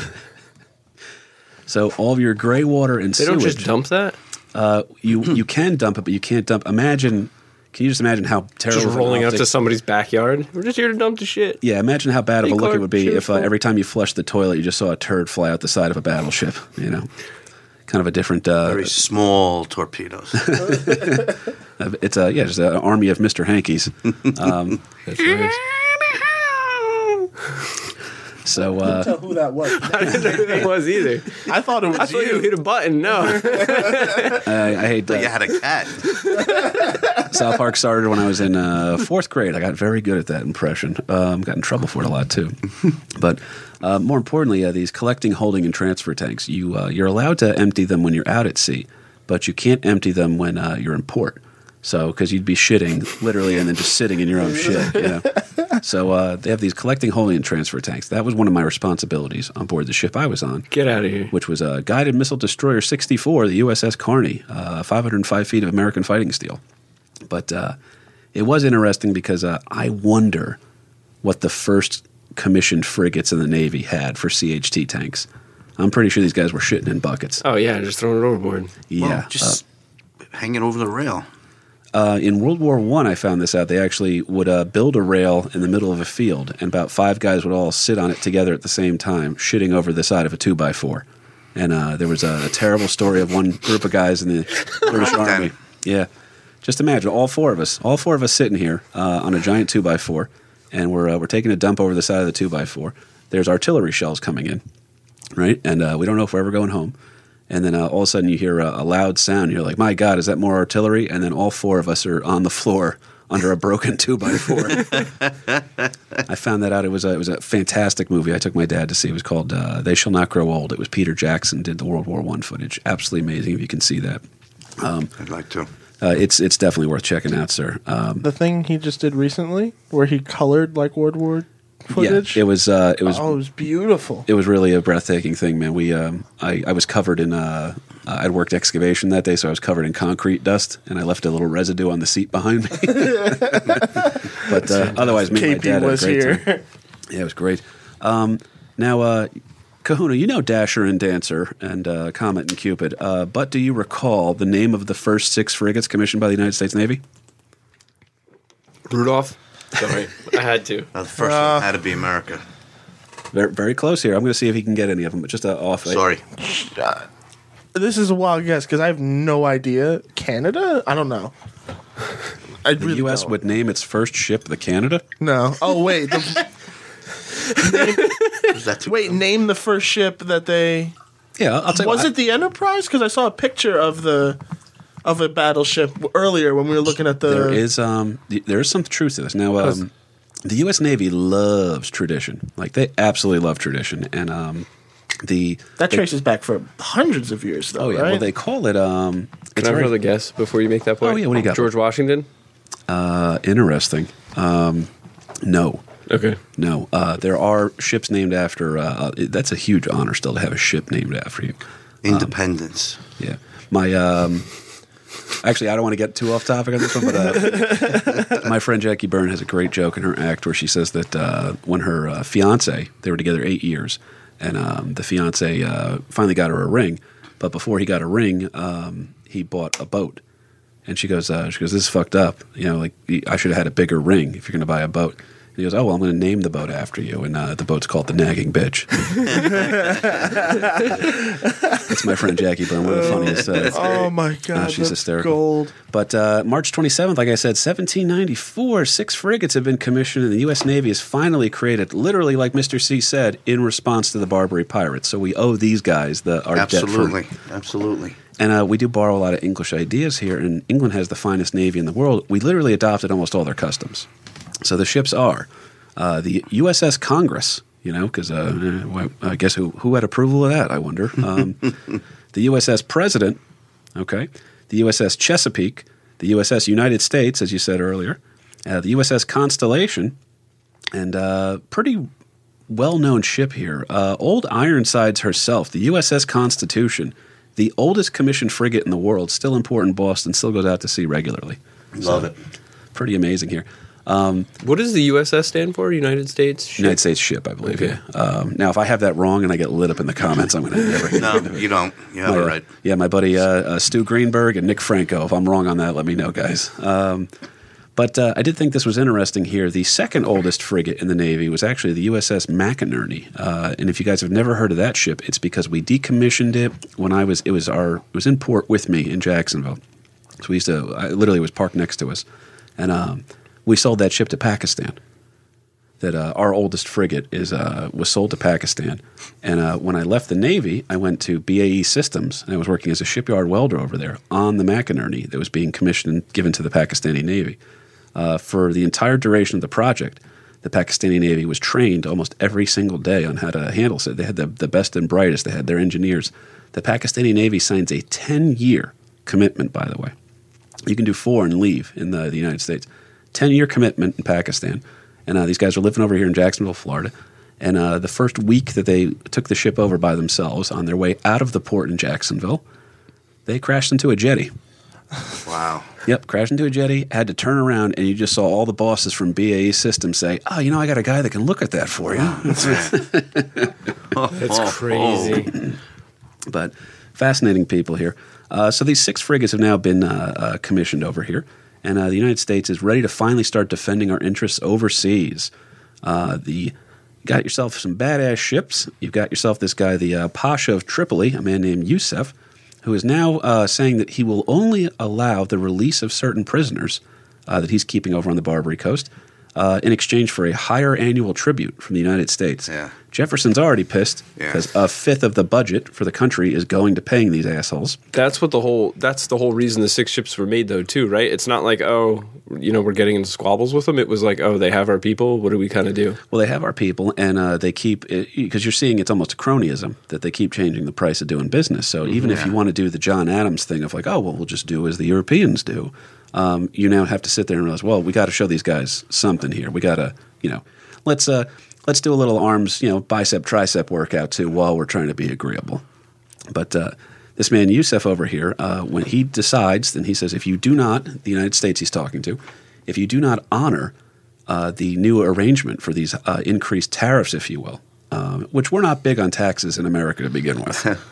Speaker 2: so all of your gray water and
Speaker 4: They don't
Speaker 2: sewage,
Speaker 4: just dump that?
Speaker 2: uh, you you can dump it, but you can't dump. Imagine, can you just imagine how terrible?
Speaker 4: Just rolling up to somebody's backyard? We're just here to dump the shit.
Speaker 2: Yeah, imagine how bad of a look it would be if uh, every time you flushed the toilet, you just saw a turd fly out the side of a battleship. You know, kind of a different. Uh,
Speaker 5: Very small torpedoes.
Speaker 2: it's a yeah, just an army of Mister Hankeys. Um,
Speaker 4: That's nice.
Speaker 2: so uh,
Speaker 3: tell who that was.
Speaker 4: I didn't know who that was either.
Speaker 3: I thought it was
Speaker 4: I thought you
Speaker 3: you.
Speaker 4: hit a button. No.
Speaker 2: I, I hate that.
Speaker 5: you had a cat.
Speaker 2: South Park started when I was in uh, fourth grade. I got very good at that impression. Um, got in trouble for it a lot too. but uh, more importantly, uh, these collecting, holding, and transfer tanks, you uh, you're allowed to empty them when you're out at sea, but you can't empty them when uh, you're in port. So, because you'd be shitting literally and then just sitting in your own shit. You know? So uh, they have these collecting, holding, and transfer tanks. That was one of my responsibilities on board the ship I was on
Speaker 4: Get out of here.
Speaker 2: which was a guided missile destroyer 64, the USS Carney, uh, 505 feet of American fighting steel. But uh, it was interesting because uh, I wonder what the first commissioned frigates in the Navy had for CHT tanks. I'm pretty sure these guys were shitting in buckets.
Speaker 4: Oh, yeah, just throwing it overboard.
Speaker 2: Yeah.
Speaker 5: Well, just hanging over the rail.
Speaker 2: Uh, in World War One, I, found this out. They actually would uh, build a rail in the middle of a field, and about five guys would all sit on it together at the same time, shitting over the side of a two by four. And uh, there was a, a terrible story of one group of guys in the British
Speaker 5: Right then.
Speaker 2: Army. Yeah, just imagine all four of us, all four of us sitting here uh, on a giant two by four, and we're uh, we're taking a dump over the side of the two by four. There's artillery shells coming in, right? And uh, we don't know if we're ever going home. And then uh, all of a sudden you hear a, a loud sound. You're like, "My God, is that more artillery?" And then all four of us are on the floor under a broken two by four. I found that out. It was a, it was a fantastic movie. I took my dad to see. It was called uh, "They Shall Not Grow Old." It was Peter Jackson did the World War One footage. Absolutely amazing. If you can see that,
Speaker 5: I'd like to.
Speaker 2: Uh, it's it's definitely worth checking out, sir. Um,
Speaker 3: The thing he just did recently, where he colored like World War footage.
Speaker 2: Yeah, it was uh, it was
Speaker 3: oh, it was beautiful.
Speaker 2: it was really a breathtaking thing, man. We um, I, I was covered in uh, uh, I'd worked excavation that day, so I was covered in concrete dust, and I left a little residue on the seat behind me. but uh, otherwise, me and my dad
Speaker 3: was
Speaker 2: great
Speaker 3: here.
Speaker 2: time. Yeah, it was great. Um, now, uh, Kahuna, you know Dasher and Dancer and uh, Comet and Cupid, uh, but do you recall the name of the first six frigates commissioned by the United States Navy?
Speaker 4: Rudolph. Sorry, I had to.
Speaker 5: Now, the first
Speaker 3: Uh,
Speaker 5: one had to be America.
Speaker 2: Very, very close here. I'm going to see if he can get any of them, but just uh, off.
Speaker 5: Sorry.
Speaker 3: This is a wild guess because I have no idea. Canada? I don't know. I
Speaker 2: The
Speaker 3: really
Speaker 2: U.S.
Speaker 3: don't.
Speaker 2: would name its first ship the Canada.
Speaker 3: no. Oh wait, the,
Speaker 5: Was that too
Speaker 3: wait. Name the first ship that they.
Speaker 2: Yeah, I'll tell you.
Speaker 3: Was
Speaker 2: what,
Speaker 3: it the Enterprise? Because I saw a picture of the of a battleship earlier when we were looking at the.
Speaker 2: There is um there is some truth to this. Now um, the U.S. Navy loves tradition. Like they absolutely love tradition, and um the
Speaker 3: that
Speaker 2: they-
Speaker 3: traces back for hundreds of years, though.
Speaker 2: Oh yeah,
Speaker 3: right?
Speaker 2: well they call it um.
Speaker 4: Can I have another guess before you make that point?
Speaker 2: Oh, yeah, what do you got?
Speaker 4: George Washington.
Speaker 2: uh, interesting. Um, no,
Speaker 4: Okay.
Speaker 2: no. Uh, there are ships named after. Uh, uh, that's a huge honor still to have a ship named after you.
Speaker 5: Independence.
Speaker 2: Yeah, my um. Actually, I don't want to get too off topic on this one, but uh, my friend Jackie Byrne has a great joke in her act where she says that uh, when her uh, fiance, they were together eight years, and um, the fiance uh, finally got her a ring, but before he got a ring, um, he bought a boat, and she goes, uh, she goes, this is fucked up. You know, like I should have had a bigger ring if you're going to buy a boat. And he goes, oh well, I'm going to name the boat after you, and uh, the boat's called the Nagging Bitch. That's my friend Jackie Byrne, one of the funniest. Uh,
Speaker 3: oh my god,
Speaker 2: she's
Speaker 3: that's
Speaker 2: hysterical.
Speaker 3: Gold.
Speaker 2: But uh, March 27th, like I said, 1794, six frigates have been commissioned, and the U.S. Navy has finally created, literally, like Mr. C said, in response to the Barbary pirates. So we owe these guys the our debt for-
Speaker 5: Absolutely. Absolutely.
Speaker 2: and uh, we do borrow a lot of English ideas here, and England has the finest navy in the world. We literally adopted almost all their customs. So the ships are uh, the USS Congress, you know, because uh, I guess who who had approval of that? I wonder. Um, the USS President, okay, the USS Chesapeake, the USS United States, as you said earlier, uh, the USS Constellation, and uh, pretty well-known ship here, uh, Old Ironsides herself, the USS Constitution, the oldest commissioned frigate in the world, still in port in Boston, still goes out to sea regularly.
Speaker 5: Love it.
Speaker 2: Pretty amazing here.
Speaker 4: What does the USS stand for? United States. Ship?
Speaker 2: United States ship, I believe.
Speaker 4: Okay.
Speaker 2: Yeah. Um, now, if I have that wrong and I get lit up in the comments, I'm going to never.
Speaker 5: No, you don't. You have
Speaker 2: my, uh,
Speaker 5: right.
Speaker 2: Yeah, my buddy uh, uh, Stu Greenberg and Nick Franco. If I'm wrong on that, let me know, guys. Um, but uh, I did think this was interesting here. The second oldest frigate in the Navy was actually the USS McInerney. Uh, and if you guys have never heard of that ship, it's because we decommissioned it when I was. It was our. It was in port with me in Jacksonville. So we used to. I literally was parked next to us, and um, we sold that ship to Pakistan that uh, our oldest frigate is uh, was sold to Pakistan. And uh, when I left the Navy, I went to BAE Systems, and I was working as a shipyard welder over there on the McInerney that was being commissioned and given to the Pakistani Navy. Uh, for the entire duration of the project, the Pakistani Navy was trained almost every single day on how to handle it. They had the, the best and brightest. They had their engineers. The Pakistani Navy signs a 10 year commitment, by the way. You can do four and leave in the, the United States. 10 year commitment in Pakistan. And uh, these guys are living over here in Jacksonville, Florida. And uh, the first week that they took the ship over by themselves on their way out of the port in Jacksonville, they crashed into a jetty.
Speaker 5: Wow.
Speaker 2: Yep, crashed into a jetty, had to turn around, and you just saw all the bosses from BAE Systems say, Oh, you know, I got a guy that can look at that for you.
Speaker 4: That's crazy.
Speaker 2: but fascinating people here. Uh, so these six frigates have now been uh, uh, commissioned over here, and uh, the United States is ready to finally start defending our interests overseas. Uh, the got yourself some badass ships. You've got yourself this guy, the uh, Pasha of Tripoli, a man named Yusuf. who is now uh, saying that he will only allow the release of certain prisoners uh, that he's keeping over on the Barbary Coast uh, in exchange for a higher annual tribute from the United States.
Speaker 5: Yeah.
Speaker 2: Jefferson's already pissed
Speaker 5: Yeah.
Speaker 2: because a fifth of the budget for the country is going to paying these assholes.
Speaker 4: That's what the whole. That's the whole reason the six ships were made, though, too, right? It's not like oh, you know, we're getting into squabbles with them. It was like oh, they have our people. What do we kind of do?
Speaker 2: Well, they have our people, and uh, they keep because you're seeing it's almost a cronyism that they keep changing the price of doing business. So even if you want to do the John Adams thing of like, oh well, we'll just do as the Europeans do, um, you now have to sit there and realize, well, we got to show these guys something here. We got to, you know, let's uh, let's do a little arms, you know, bicep tricep workout too while we're trying to be agreeable. But uh, this man Youssef over here, uh, when he decides, then he says, if you do not, the United States he's talking to, if you do not honor uh, the new arrangement for these uh, increased tariffs, if you will, um, which we're not big on taxes in America to begin with.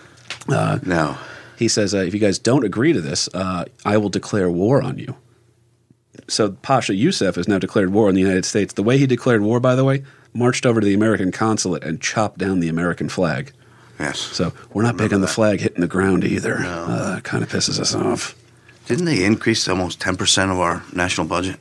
Speaker 5: No.
Speaker 2: He says, uh, if you guys don't agree to this, uh, I will declare war on you. So Pasha Youssef has now declared war on the United States. The way he declared war, by the way, marched over to the American consulate and chopped down the American flag.
Speaker 5: Yes.
Speaker 2: So we're not big on the
Speaker 5: that.
Speaker 2: flag hitting the ground either. Uh, kind of pisses us off.
Speaker 5: Didn't they increase almost 10% of our national budget?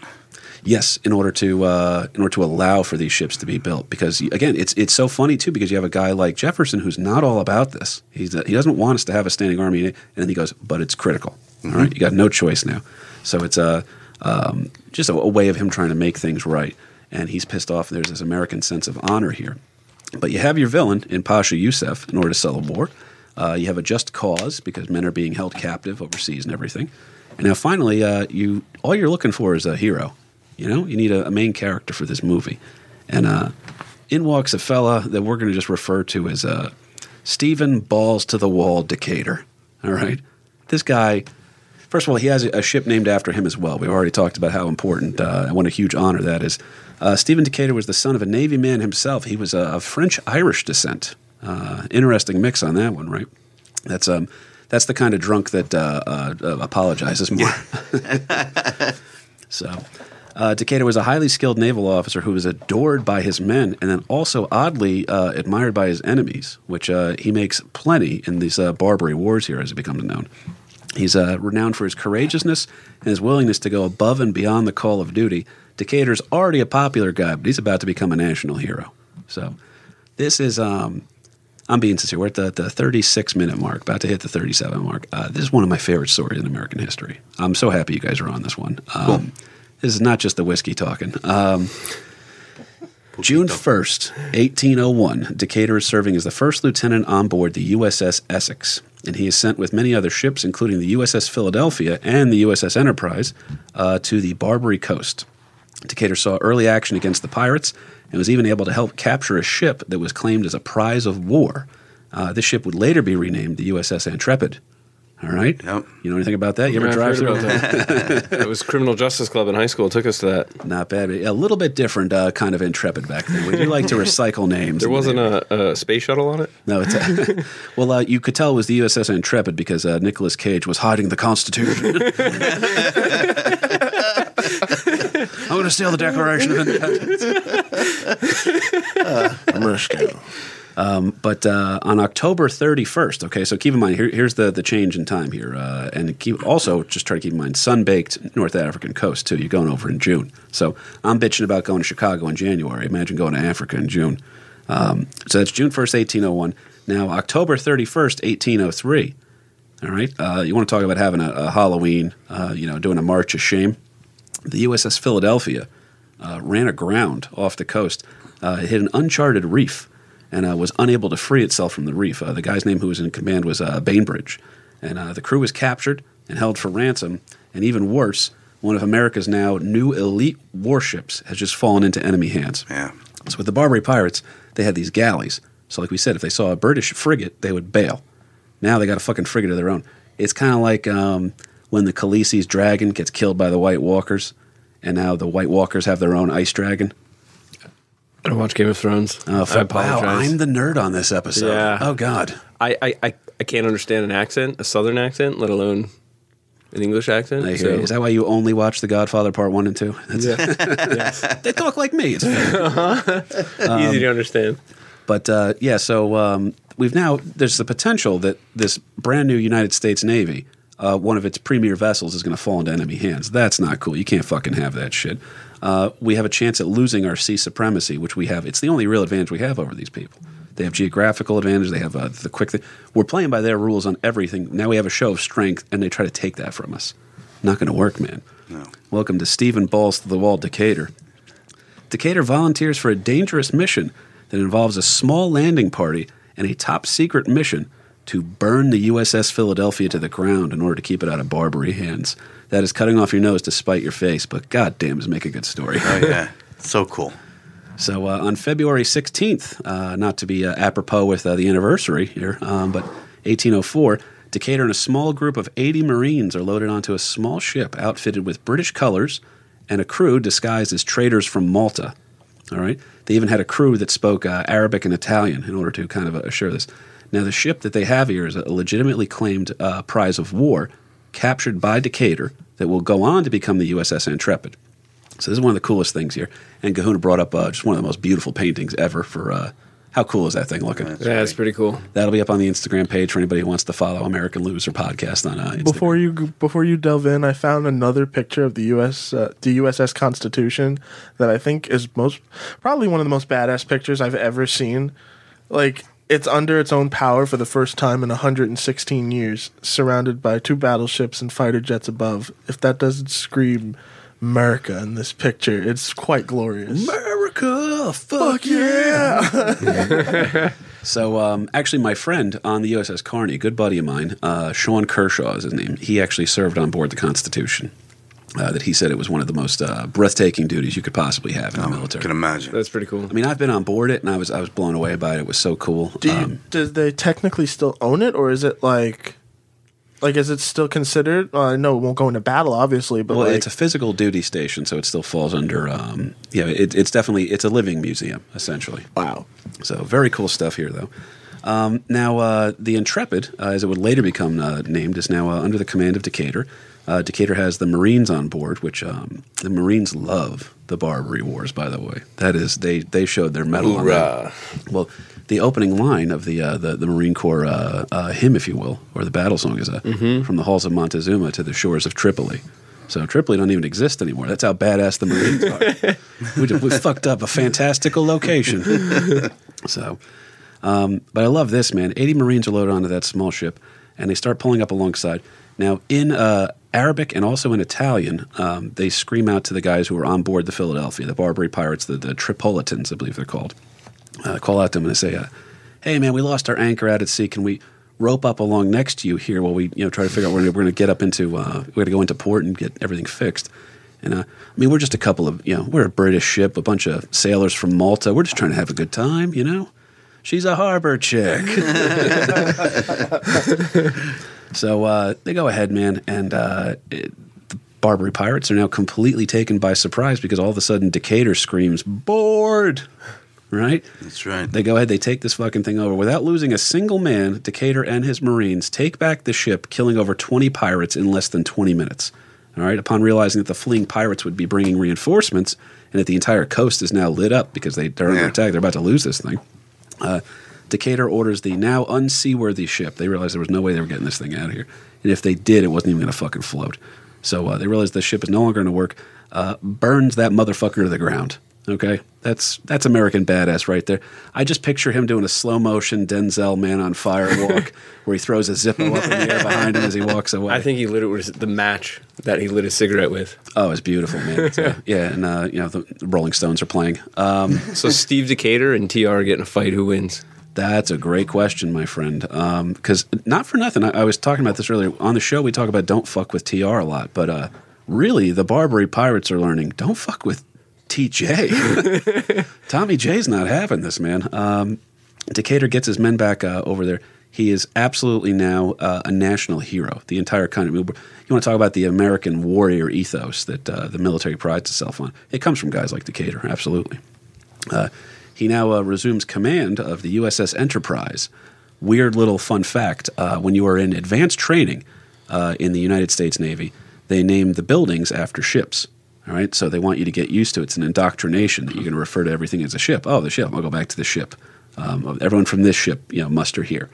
Speaker 2: Yes, in order to uh, in order to allow for these ships to be built, because again, it's it's so funny too because you have a guy like Jefferson who's not all about this. He's he doesn't want us to have a standing army, and then he goes, but it's critical. All right, you got no choice now. So it's a um, just a, a way of him trying to make things right, and he's pissed off. There's this American sense of honor here, but you have your villain in Pasha Youssef in order to settle war. Uh, you have a just cause because men are being held captive overseas and everything. And now finally, uh, you all you're looking for is a hero. You know, you need a, a main character for this movie, and uh, in walks a fella that we're going to just refer to as uh, Stephen Balls to the Wall Decatur. All right, this guy. First of all, he has a, ship named after him as well. We've already talked about how important uh, and what a huge honor that is. Uh, Stephen Decatur was the son of a Navy man himself. He was uh, of French Irish descent. Uh, interesting mix on that one, right? That's um, that's the kind of drunk that uh, uh, apologizes more. so, uh, Decatur was a highly skilled naval officer who was adored by his men and then also oddly uh, admired by his enemies, which uh, he makes plenty in these uh, Barbary Wars here, as it becomes known. He's uh, renowned for his courageousness and his willingness to go above and beyond the call of duty. Decatur's already a popular guy, but he's about to become a national hero. So, this is. Um, I'm being sincere. We're at the, the 36 minute mark, about to hit the 37 mark. Uh, this is one of my favorite stories in American history. I'm so happy you guys are on this one. Um, This is not just the whiskey talking. Um, June 1st, 1801, Decatur is serving as the first lieutenant on board the USS Essex, and he is sent with many other ships, including the USS Philadelphia and the USS Enterprise, uh, to the Barbary coast. Decatur saw early action against the pirates and was even able to help capture a ship that was claimed as a prize of war. Uh, this ship would later be renamed the USS Intrepid. All right?
Speaker 5: Yep.
Speaker 2: You know anything about that? You ever
Speaker 4: Yeah,
Speaker 2: drive
Speaker 4: heard
Speaker 2: through?
Speaker 4: about that. it was Criminal Justice Club in high school. It Took us to that.
Speaker 2: Not bad. A little bit different uh, kind of Intrepid back then. We do like to recycle names.
Speaker 4: There wasn't
Speaker 2: names.
Speaker 4: a, a space shuttle on it.
Speaker 2: No, it's a, well. Uh, you could tell it was the USS Intrepid because uh, Nicolas Cage was hiding the Constitution. I'm going to steal the Declaration of Independence.
Speaker 3: Murshko.
Speaker 2: But uh, on October 31st, okay, so keep in mind here, here's the the change in time here, uh, and keep also just try to keep in mind sun-baked North African coast too. You're going over in June, so I'm bitching about going to Chicago in January. Imagine going to Africa in June. Um, so that's June 1st, 1801. Now October 31st, 1803. All right, uh, you want to talk about having a, a Halloween, uh, you know, doing a march of shame. The USS Philadelphia uh, ran aground off the coast. Uh, it hit an uncharted reef and uh, was unable to free itself from the reef. Uh, the guy's name who was in command was uh, Bainbridge. And uh, the crew was captured and held for ransom. And even worse, one of America's now new elite warships has just fallen into enemy hands.
Speaker 5: Yeah.
Speaker 2: So with the Barbary pirates, they had these galleys. So like we said, if they saw a British frigate, they would bail. Now they got a fucking frigate of their own. It's kind of like um, when the Khaleesi's dragon gets killed by the White Walkers, and now the White Walkers have their own ice dragon.
Speaker 4: I watch Game of Thrones.
Speaker 2: Oh,
Speaker 4: I
Speaker 2: fuck, wow,
Speaker 4: apologize.
Speaker 2: I'm the nerd on this episode.
Speaker 4: Yeah.
Speaker 2: Oh God.
Speaker 4: I, I, I, I can't understand an accent, a Southern accent, let alone an English accent.
Speaker 2: I hear
Speaker 4: so-
Speaker 2: you. Is that why you only watch The Godfather Part One and Two? That's,
Speaker 4: yeah. yes.
Speaker 2: They talk like me. It's fair.
Speaker 4: Easy to understand.
Speaker 2: But uh, yeah, so um, we've now there's the potential that this brand new United States Navy, uh, one of its premier vessels, is going to fall into enemy hands. That's not cool. You can't fucking have that shit. Uh, we have a chance at losing our sea supremacy, which we have. It's the only real advantage we have over these people. They have geographical advantage. They have uh, the quick thing. We're playing by their rules on everything. Now we have a show of strength, and they try to take that from us. Not going to work, man.
Speaker 5: No.
Speaker 2: Welcome to Stephen Balls to the Wall, Decatur. Decatur volunteers for a dangerous mission that involves a small landing party and a top secret mission to burn the USS Philadelphia to the ground in order to keep it out of Barbary hands. That is cutting off your nose to spite your face, but goddamn, does make a good story.
Speaker 5: Oh yeah, so cool.
Speaker 2: So uh, on February 16th, uh, not to be uh, apropos with uh, the anniversary here, um, but 1804, Decatur and a small group of 80 Marines are loaded onto a small ship outfitted with British colors and a crew disguised as traders from Malta. All right. They even had a crew that spoke uh, Arabic and Italian in order to kind of uh, assure this. Now, the ship that they have here is a legitimately claimed uh, prize of war captured by Decatur that will go on to become the USS Intrepid. So this is one of the coolest things here. And Kahuna brought up uh, just one of the most beautiful paintings ever for uh, how cool is that thing looking?
Speaker 4: Yeah, that's pretty cool.
Speaker 2: That'll be up on the Instagram page for anybody who wants to follow American Loser podcast on uh, Instagram.
Speaker 3: Before you before you delve in, I found another picture of the U.S. Uh, the USS Constitution that I think is most probably one of the most badass pictures I've ever seen. Like it's under its own power for the first time in 116 years, surrounded by two battleships and fighter jets above. If that doesn't scream America in this picture, it's quite glorious.
Speaker 2: America, fuck yeah! so, um, actually, my friend on the USS Carney, good buddy of mine, uh, Sean Kershaw is his name. He actually served on board the Constitution. Uh, that he said it was one of the most uh, breathtaking duties you could possibly have in the military.
Speaker 5: I can imagine.
Speaker 4: That's pretty cool.
Speaker 2: I mean, I've been on board it, and I was I was blown away by it. It was so cool.
Speaker 3: Do you,
Speaker 2: Um,
Speaker 3: do they technically still own it, or is it like, like is it still considered? Uh, I know it won't go into battle, obviously, but
Speaker 2: well,
Speaker 3: like,
Speaker 2: it's a physical duty station, so it still falls under. Um, yeah, it, it's definitely it's a living museum essentially.
Speaker 3: wow.
Speaker 2: So very cool stuff here, though. Um, now, uh, the Intrepid, uh, as it would later become uh, named, is now uh, under the command of Decatur. Uh, Decatur has the Marines on board, which um, the Marines love the Barbary Wars. By the way, that is they they showed their mettle. on that. Well, the opening line of the uh, the, the Marine Corps uh, uh, hymn, if you will, or the battle song, is uh, from the halls of Montezuma to the shores of Tripoli. So Tripoli don't even exist anymore. That's how badass the Marines are. we, just, we fucked up a fantastical location. so, um, but I love this man. Eighty Marines are loaded onto that small ship, and they start pulling up alongside. Now, in uh, Arabic and also in Italian, um, they scream out to the guys who are on board the Philadelphia, the Barbary pirates, the, the Tripolitans, I believe they're called. Uh, call out to them and they say, uh, "Hey, man, we lost our anchor out at sea. Can we rope up along next to you here while we, you know, try to figure out where we're going to get up into? Uh, we're going to go into port and get everything fixed." And uh, I mean, we're just a couple of, you know, we're a British ship, a bunch of sailors from Malta. We're just trying to have a good time, you know. She's a harbor chick. so uh, they go ahead, man, and uh, it, the Barbary pirates are now completely taken by surprise because all of a sudden Decatur screams, "Board!" Right?
Speaker 5: That's right.
Speaker 2: They go ahead, they take this fucking thing over without losing a single man. Decatur and his Marines take back the ship, killing over 20 pirates in less than 20 minutes. All right. Upon realizing that the fleeing pirates would be bringing reinforcements and that the entire coast is now lit up because they, they're under
Speaker 5: Yeah.
Speaker 2: attack, they're about to lose this thing. Uh, Decatur orders the now unseaworthy ship. They realized there was no way they were getting this thing out of here, and if they did, it wasn't even going to fucking float. So uh, they realized the ship is no longer going to work. Uh, burns that motherfucker to the ground. Okay, that's that's American badass right there. I just picture him doing a slow motion Denzel man on fire walk, where he throws a Zippo up in the air behind him as he walks away.
Speaker 4: I think he lit it with the match that he lit a cigarette with.
Speaker 2: oh, it's beautiful, man. It's, uh, yeah, and uh, you know the Rolling Stones are playing. Um,
Speaker 4: So Steve Decatur and TR are getting a fight. Who wins?
Speaker 2: That's a great question, my friend. Because not for nothing, I, I was talking about this earlier on the show. We talk about don't fuck with TR a lot, but uh, really, the Barbary pirates are learning don't fuck with TJ. Tommy J's not having this, man. Um, Decatur gets his men back uh, over there. He is absolutely now uh, a national hero. The entire country. You want to talk about the American warrior ethos that uh, the military prides itself on? It comes from guys like Decatur, absolutely. Uh, he now uh, resumes command of the USS Enterprise. Weird little fun fact uh, when you are in advanced training uh, in the United States Navy, they name the buildings after ships. All right, so they want you to get used to it. It's an indoctrination that you're going to refer to everything as a ship. Oh, the ship. I'll go back to the ship. Um, everyone from this ship, you know, muster here.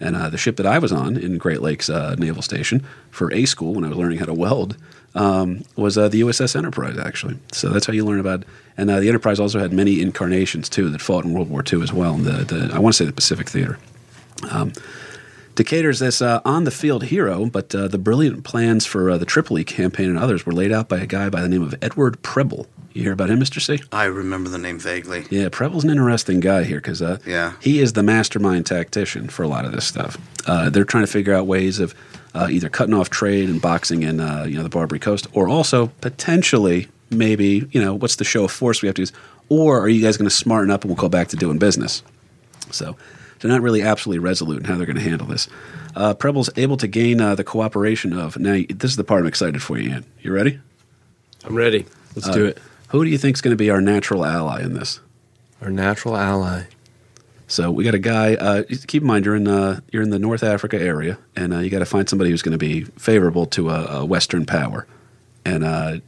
Speaker 2: And uh, the ship that I was on in Great Lakes uh, Naval Station for A school when I was learning how to weld um, was uh, the USS Enterprise, actually. So that's how you learn about. And uh, the Enterprise also had many incarnations too that fought in World War II as well. In the, the I want to say the Pacific Theater. Um, Decatur's this uh, on the field hero, but uh, the brilliant plans for uh, the Tripoli campaign and others were laid out by a guy by the name of Edward Preble. You hear about him, Mr. C?
Speaker 5: I remember the name vaguely.
Speaker 2: Yeah, Preble's an interesting guy here because uh,
Speaker 5: Yeah.
Speaker 2: he is the mastermind tactician for a lot of this stuff. Uh, they're trying to figure out ways of uh, either cutting off trade and boxing in uh, you know the Barbary Coast, or also potentially maybe you know what's the show of force we have to use, or are you guys going to smarten up and we'll go back to doing business? So they're not really absolutely resolute in how they're going to handle this. Uh, Preble's able to gain uh, the cooperation of now. This is the part I'm excited for you, Ian. You ready?
Speaker 4: I'm ready. Let's
Speaker 2: Uh,
Speaker 4: do it.
Speaker 2: Who do you think is going to be our natural ally in this?
Speaker 4: Our natural ally.
Speaker 2: So we got a guy. Uh, keep in mind, you're in uh, you're in the North Africa area, and uh, you got to find somebody who's going to be favorable to a, a Western power. And uh,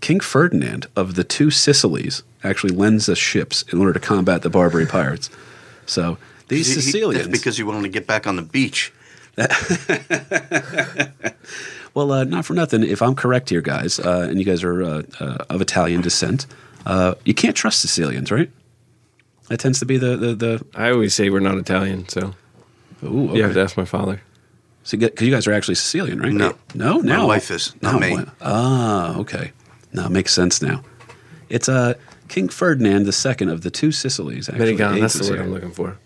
Speaker 2: King Ferdinand of the two Sicilies actually lends us ships in order to combat the Barbary pirates. So these
Speaker 5: He- he-
Speaker 2: Sicilians,
Speaker 5: That's because you wanted to get back on the beach.
Speaker 2: well, uh, not for nothing. If I'm correct here, guys, uh, and you guys are uh, uh, of Italian descent, uh, you can't trust Sicilians, right? That tends to be the the, the
Speaker 4: I always say we're not Italian, so
Speaker 2: ooh, okay.
Speaker 4: you have to ask my father.
Speaker 2: So because you guys are actually Sicilian, right?
Speaker 5: No.
Speaker 2: no, no.
Speaker 5: My
Speaker 2: no.
Speaker 5: wife is, not
Speaker 2: No,
Speaker 5: me.
Speaker 2: Ah, okay. Now it makes sense now. It's uh, King Ferdinand II of the two Sicilies. Actually,
Speaker 4: Medigan,
Speaker 2: aids
Speaker 4: that's
Speaker 2: us
Speaker 4: the word
Speaker 2: here.
Speaker 4: I'm looking for.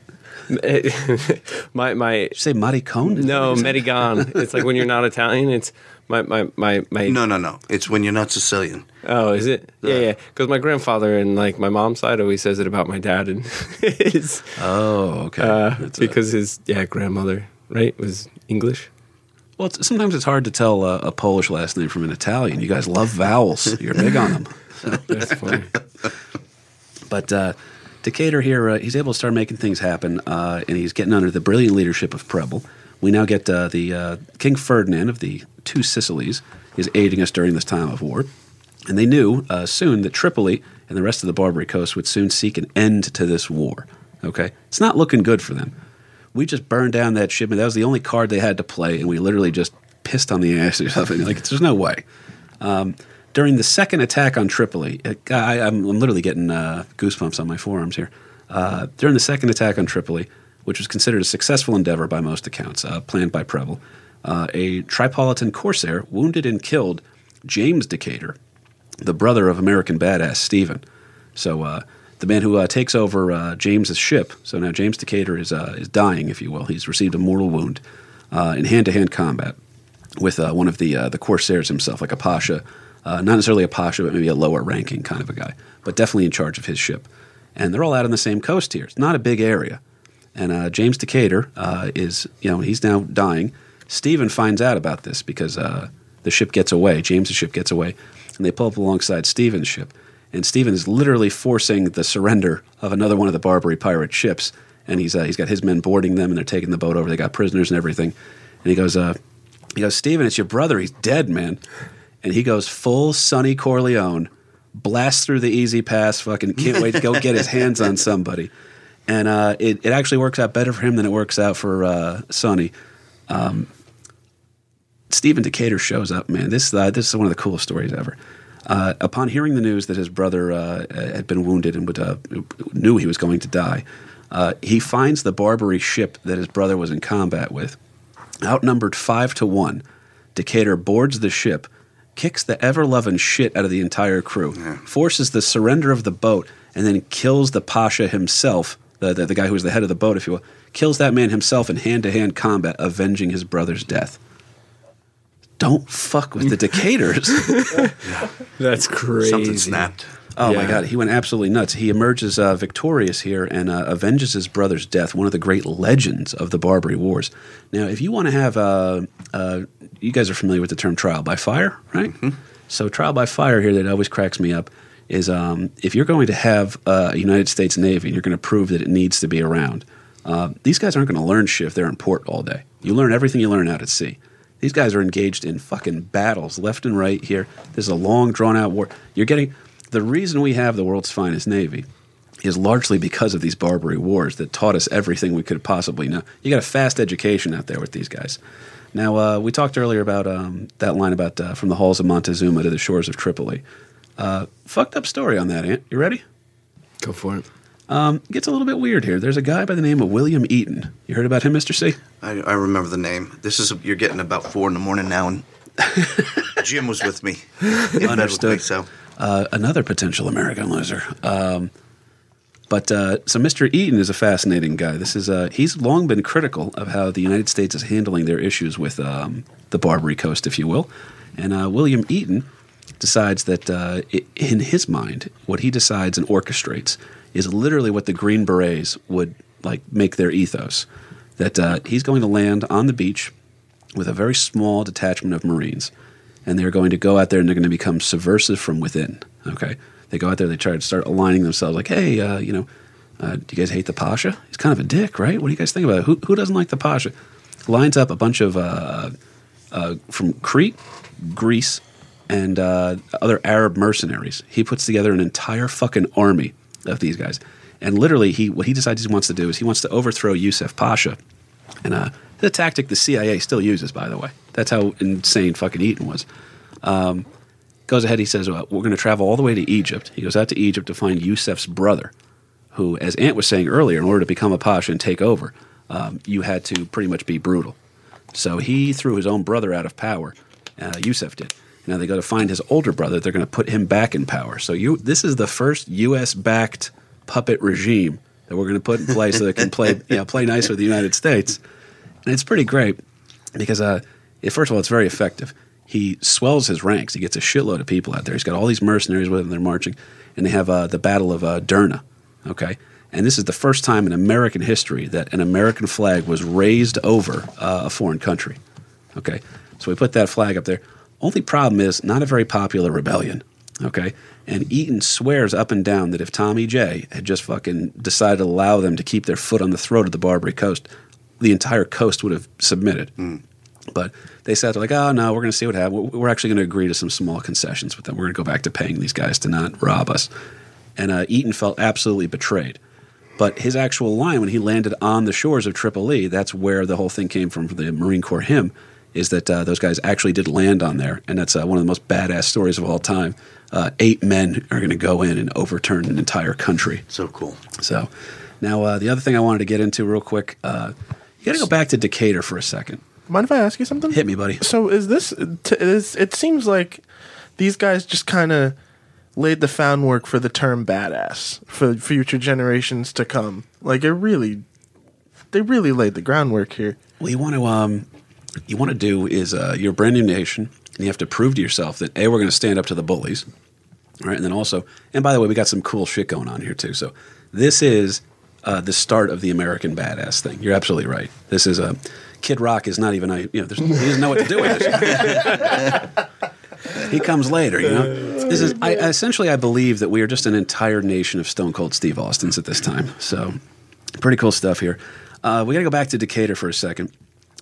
Speaker 4: my my
Speaker 2: Did you say Maricone?
Speaker 4: no Medigan. It's like when you're not Italian. It's my my my my.
Speaker 5: No, no, no. It's when you're not Sicilian.
Speaker 4: Oh, is it? Yeah,
Speaker 5: Yeah.
Speaker 4: yeah. Because my grandfather and like my mom's side always says it about my dad, and it's
Speaker 2: Oh, okay.
Speaker 4: uh,
Speaker 2: That's,
Speaker 4: because his yeah grandmother right was English.
Speaker 2: well, it's, sometimes it's hard to tell uh, a Polish last name from an Italian. You guys love vowels. You're big on them.
Speaker 4: That's funny.
Speaker 2: But uh, Decatur here, uh, he's able to start making things happen, uh, and he's getting under the brilliant leadership of Preble. We now get uh, the uh, King Ferdinand of the two Sicilies is aiding us during this time of war. And they knew uh, soon that Tripoli and the rest of the Barbary coast would soon seek an end to this war. Okay? It's not looking good for them. We just burned down that shipment. That was the only card they had to play, and we literally just pissed on the asses of it. Like, there's no way. Um, during the second attack on Tripoli, uh, I, I'm, I'm literally getting uh, goosebumps on my forearms here. Uh, during the second attack on Tripoli, which was considered a successful endeavor by most accounts, uh, planned by Preble, uh, a Tripolitan corsair wounded and killed James Decatur, the brother of American badass Stephen. So uh, the man who takes over James's ship. So now James Decatur is is dying, if you will. He's received a mortal wound in hand to hand combat with one of the the corsairs himself, like a pasha, uh, not necessarily a pasha, but maybe a lower ranking kind of a guy, but definitely in charge of his ship. And they're all out on the same coast here. It's not a big area. And uh, James Decatur uh, is, you know, he's now dying. Stephen finds out about this because uh, the ship gets away. James's ship gets away, and they pull up alongside Stephen's ship. And Stephen is literally forcing the surrender of another one of the Barbary pirate ships. And he's uh, he's got his men boarding them, and they're taking the boat over. They got prisoners and everything. And he goes, uh, he goes, Stephen, it's your brother. He's dead, man. And he goes full Sonny Corleone, blasts through the E-ZPass, fucking can't wait to go get his hands on somebody. And uh, it, it actually works out better for him than it works out for uh, Sonny. Um, Stephen Decatur shows up, man. This, uh, this is one of the coolest stories ever. Uh, upon hearing the news that his brother uh, had been wounded and would, uh, knew he was going to die, uh, he finds the Barbary ship that his brother was in combat with. Outnumbered five to one, Decatur boards the ship, kicks the ever loving shit out of the entire crew, forces the surrender of the boat, and then kills the Pasha himself, the, the, the guy who was the head of the boat, if you will, kills that man himself in hand to hand combat, avenging his brother's death. Don't fuck with the Decaturs.
Speaker 4: That's crazy.
Speaker 5: Something snapped.
Speaker 2: Oh my God, he went absolutely nuts. He emerges uh, victorious here and uh, avenges his brother's death, one of the great legends of the Barbary Wars. Now, if you want to have, uh, uh, you guys are familiar with the term trial by fire, right? So, trial by fire here that always cracks me up is um, if you're going to have a United States Navy and you're going to prove that it needs to be around, uh, these guys aren't going to learn shit if they're in port all day. You learn everything you learn out at sea. These guys are engaged in fucking battles left and right here. This is a long, drawn out war. You're getting the reason we have the world's finest Navy is largely because of these Barbary Wars that taught us everything we could possibly know. You got a fast education out there with these guys. Now, uh, we talked earlier about um, that line about uh, from the halls of Montezuma to the shores of Tripoli. Uh, fucked up story on that, Ant. You ready?
Speaker 4: Go for it.
Speaker 2: Um, gets a little bit weird here. There's a guy by the name of William Eaton. You heard about him, Mr. C?
Speaker 5: I, I remember the name. This is you're getting about four in the morning now, and Jim was with me. In bed with me,
Speaker 2: Understood.
Speaker 5: so
Speaker 2: uh, another potential American loser. Um, but uh, so Mr. Eaton is a fascinating guy. This is uh, he's long been critical of how the United States is handling their issues with um, the Barbary Coast, if you will. And uh, William Eaton decides that uh, i in his mind, what he decides and orchestrates is literally what the Green Berets would like make their ethos. That uh, he's going to land on the beach with a very small detachment of Marines, and they're going to go out there and they're going to become subversive from within. Okay, they go out there, they try to start aligning themselves. Like, hey, uh, you know, uh, do you guys hate the Pasha? He's kind of a dick, right? What do you guys think about it? Who, who doesn't like the Pasha? Lines up a bunch of uh, uh, from Crete, Greece, and uh, other Arab mercenaries. He puts together an entire fucking army of these guys. And literally, he what he decides he wants to do is he wants to overthrow Yusuf Pasha. And uh, the tactic the CIA still uses, by the way. That's how insane fucking Eaton was. Um, goes ahead, he says, well, We're going to travel all the way to Egypt. He goes out to Egypt to find Yusuf's brother, who, as Ant was saying earlier, in order to become a Pasha and take over, um, you had to pretty much be brutal. So he threw his own brother out of power. Uh, Yusuf did. Now they go to find his older brother. They're going to put him back in power. So you, this is the first U.S. backed puppet regime that we're going to put in place so that can play, you know, play nice with the United States. And it's pretty great because, uh, it, first of all, it's very effective. He swells his ranks. He gets a shitload of people out there. He's got all these mercenaries with him. They're marching, and they have uh, the Battle of uh, Derna. Okay, and this is the first time in American history that an American flag was raised over uh, a foreign country. Okay, so we put that flag up there. Only problem is not a very popular rebellion. Okay, and Eaton swears up and down that if Tommy J had just fucking decided to allow them to keep their foot on the throat of the Barbary Coast, the entire coast would have submitted. But they said, like, oh, no, we're going to see what happens. We're actually going to agree to some small concessions with them. We're going to go back to paying these guys to not rob us. And uh, Eaton felt absolutely betrayed. But his actual line, when he landed on the shores of Tripoli, that's where the whole thing came from for the Marine Corps hymn, is that uh, those guys actually did land on there. And that's uh, one of the most badass stories of all time. Uh, eight men are going to go in and overturn an entire country.
Speaker 5: so cool.
Speaker 2: So now uh, the other thing I wanted to get into real quick, uh, you got to go back to Decatur for a second.
Speaker 3: Mind if I ask you something?
Speaker 2: Hit me, buddy.
Speaker 3: So is this? T- is, it seems like these guys just kind of laid the groundwork for the term "badass" for future generations to come. Like it really, they really laid the groundwork here.
Speaker 2: What you want to um, you want to do is uh, you're a brand new nation, and you have to prove to yourself that a we're going to stand up to the bullies, all right? And then also, and by the way, we got some cool shit going on here too. So this is uh, the start of the American badass thing. You're absolutely right. This is a Kid Rock is not even a you know there's, he doesn't know what to do with this. he comes later, you know. This is I, essentially I believe that we are just an entire nation of Stone Cold Steve Austins at this time. So pretty cool stuff here. Uh, we got to go back to Decatur for a second.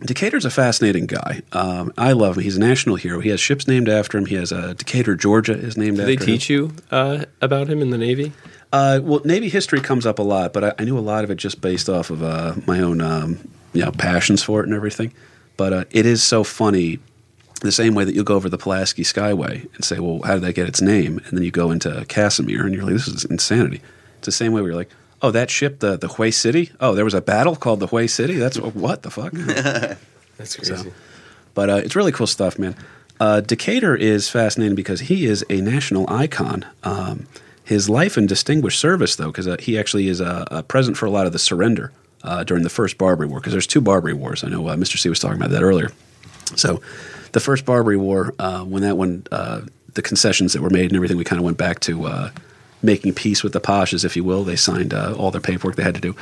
Speaker 2: Decatur's a fascinating guy. Um, I love him. He's a national hero. He has ships named after him. He has uh, Decatur, Georgia, is named
Speaker 4: Did
Speaker 2: after
Speaker 4: they
Speaker 2: him.
Speaker 4: teach you uh, about him in the Navy?
Speaker 2: Uh, well, Navy history comes up a lot, but I, I knew a lot of it just based off of uh, my own, um, you know, passions for it and everything. But uh, it is so funny, the same way that you'll go over the Pulaski Skyway and say, "Well, how did that get its name?" And then you go into Casimir and you're like, "This is insanity." It's the same way where you're like, "Oh, that ship, the the Hue City. Oh, there was a battle called the Hue City. That's what the fuck."
Speaker 4: That's crazy.
Speaker 2: But uh, it's really cool stuff, man. Uh, Decatur is fascinating because he is a national icon. Um, his life and distinguished service, though, because uh, he actually is uh, present for a lot of the surrender uh, during the first Barbary War. Because there's two Barbary Wars. I know uh, Mr. C was talking about that earlier. So, the first Barbary War, uh, when that one, uh, the concessions that were made and everything, we kind of went back to uh, making peace with the Pashas, if you will. They signed uh, all their paperwork they had to do.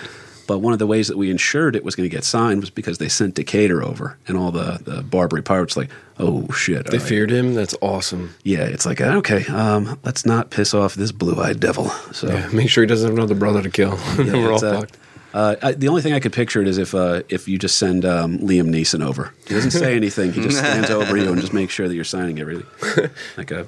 Speaker 2: But one of the ways that we ensured it was going to get signed was because they sent Decatur over, and all the, the Barbary pirates like, oh shit,
Speaker 4: They
Speaker 2: right.
Speaker 4: feared him. That's awesome.
Speaker 2: Yeah, it's like okay, um, let's not piss off this blue-eyed devil. So
Speaker 4: Yeah, make sure he doesn't have another brother to kill.
Speaker 2: yeah,
Speaker 4: We're all
Speaker 2: uh,
Speaker 4: fucked.
Speaker 2: Uh, I, the only thing I could picture it is if uh, if you just send um, Liam Neeson over. He doesn't say anything. He just stands over you and just makes sure that you're signing everything. Like a,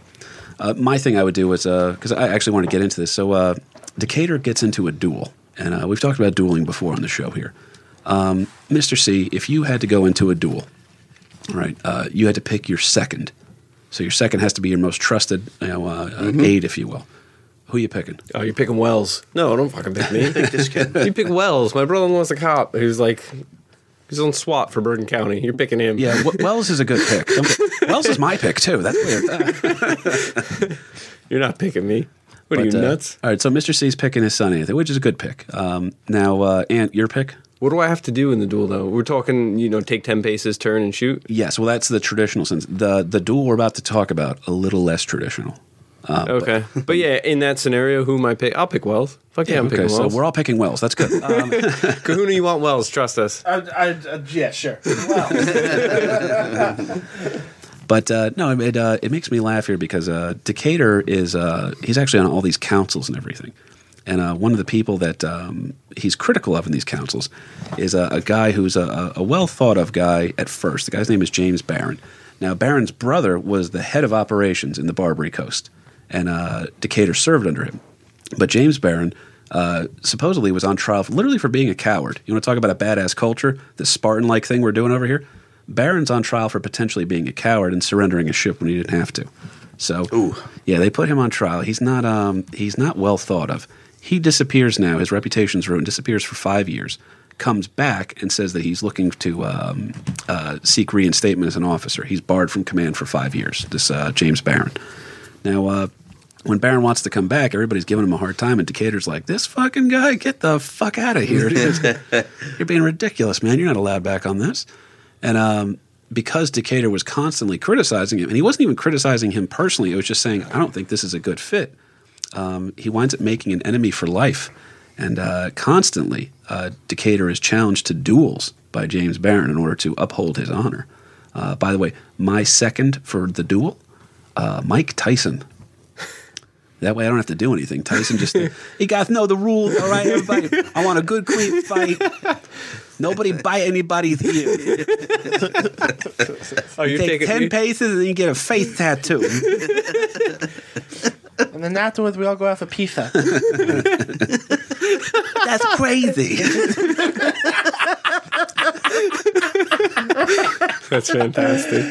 Speaker 2: uh, my thing I would do was because I actually want to get into this. So uh, Decatur gets into a duel, and uh, we've talked about dueling before on the show here. Um, Mr. C, if you had to go into a duel, right, uh, you had to pick your second. So your second has to be your most trusted you know, uh, uh, aide, if you will. Who you picking?
Speaker 4: Oh, you're picking Wells. No, don't fucking pick me.
Speaker 5: Pick this kid.
Speaker 4: you pick Wells. My brother-in-law's a cop who's like, he's on SWAT for Bergen County. You're picking him.
Speaker 2: Yeah, w- Wells is a good pick. Don't get- Wells is my pick too. That's weird.
Speaker 4: You're not picking me. What are you,
Speaker 2: uh,
Speaker 4: nuts?
Speaker 2: all right, so Mr. C's picking his son Anthony, which is a good pick. Um, now, uh, Ant, your pick?
Speaker 4: What do I have to do in the duel, though? We're talking, you know, take 10 paces, turn, and shoot?
Speaker 2: Yes, well, that's the traditional sense. The the duel we're about to talk about a little less traditional. Uh,
Speaker 4: Okay. But, yeah, in that scenario, who am I pick? I'll pick Wells. Fuck yeah, I'm
Speaker 2: okay,
Speaker 4: picking
Speaker 2: so
Speaker 4: Wells.
Speaker 2: we're all picking Wells. That's good. Um,
Speaker 4: Kahuna, you want Wells. Trust us.
Speaker 3: I, I, uh, yeah, sure. Well,
Speaker 2: But uh, no, it uh, it makes me laugh here because uh, Decatur is uh, he's actually on all these councils and everything, and uh, one of the people that um, he's critical of in these councils is a, a guy who's a, a well thought of guy at first. The guy's name is James Barron. Now Barron's brother was the head of operations in the Barbary Coast, and uh, Decatur served under him. But James Barron uh, supposedly was on trial for, literally for being a coward. You want to talk about a badass culture, this Spartan like thing we're doing over here? Barron's on trial for potentially being a coward and surrendering a ship when he didn't have to. So,
Speaker 5: Ooh.
Speaker 2: yeah, they put him on trial. He's not um, he's not well thought of. He disappears now. His reputation's ruined. Disappears for five years. Comes back and says that he's looking to um, uh, seek reinstatement as an officer. He's barred from command for five years. This uh, James Barron. Now, uh, when Barron wants to come back, everybody's giving him a hard time, and Decatur's like, "This fucking guy, get the fuck out of here! You're being ridiculous, man. You're not allowed back on this." And um, because Decatur was constantly criticizing him, and he wasn't even criticizing him personally, it was just saying, "I don't think this is a good fit." Um, he winds up making an enemy for life, and uh, constantly uh, Decatur is challenged to duels by James Barron in order to uphold his honor. Uh, by the way, my second for the duel, uh, Mike Tyson. That way I don't have to do anything. Tyson just he got to know the rules, all right, everybody. I want a good clean fight. Nobody bite anybody here.
Speaker 4: Oh, you're
Speaker 2: Take
Speaker 4: taking
Speaker 2: ten
Speaker 4: me?
Speaker 2: paces and you get a face tattoo.
Speaker 3: and then afterwards, we all go out for pizza.
Speaker 2: That's crazy.
Speaker 4: That's fantastic.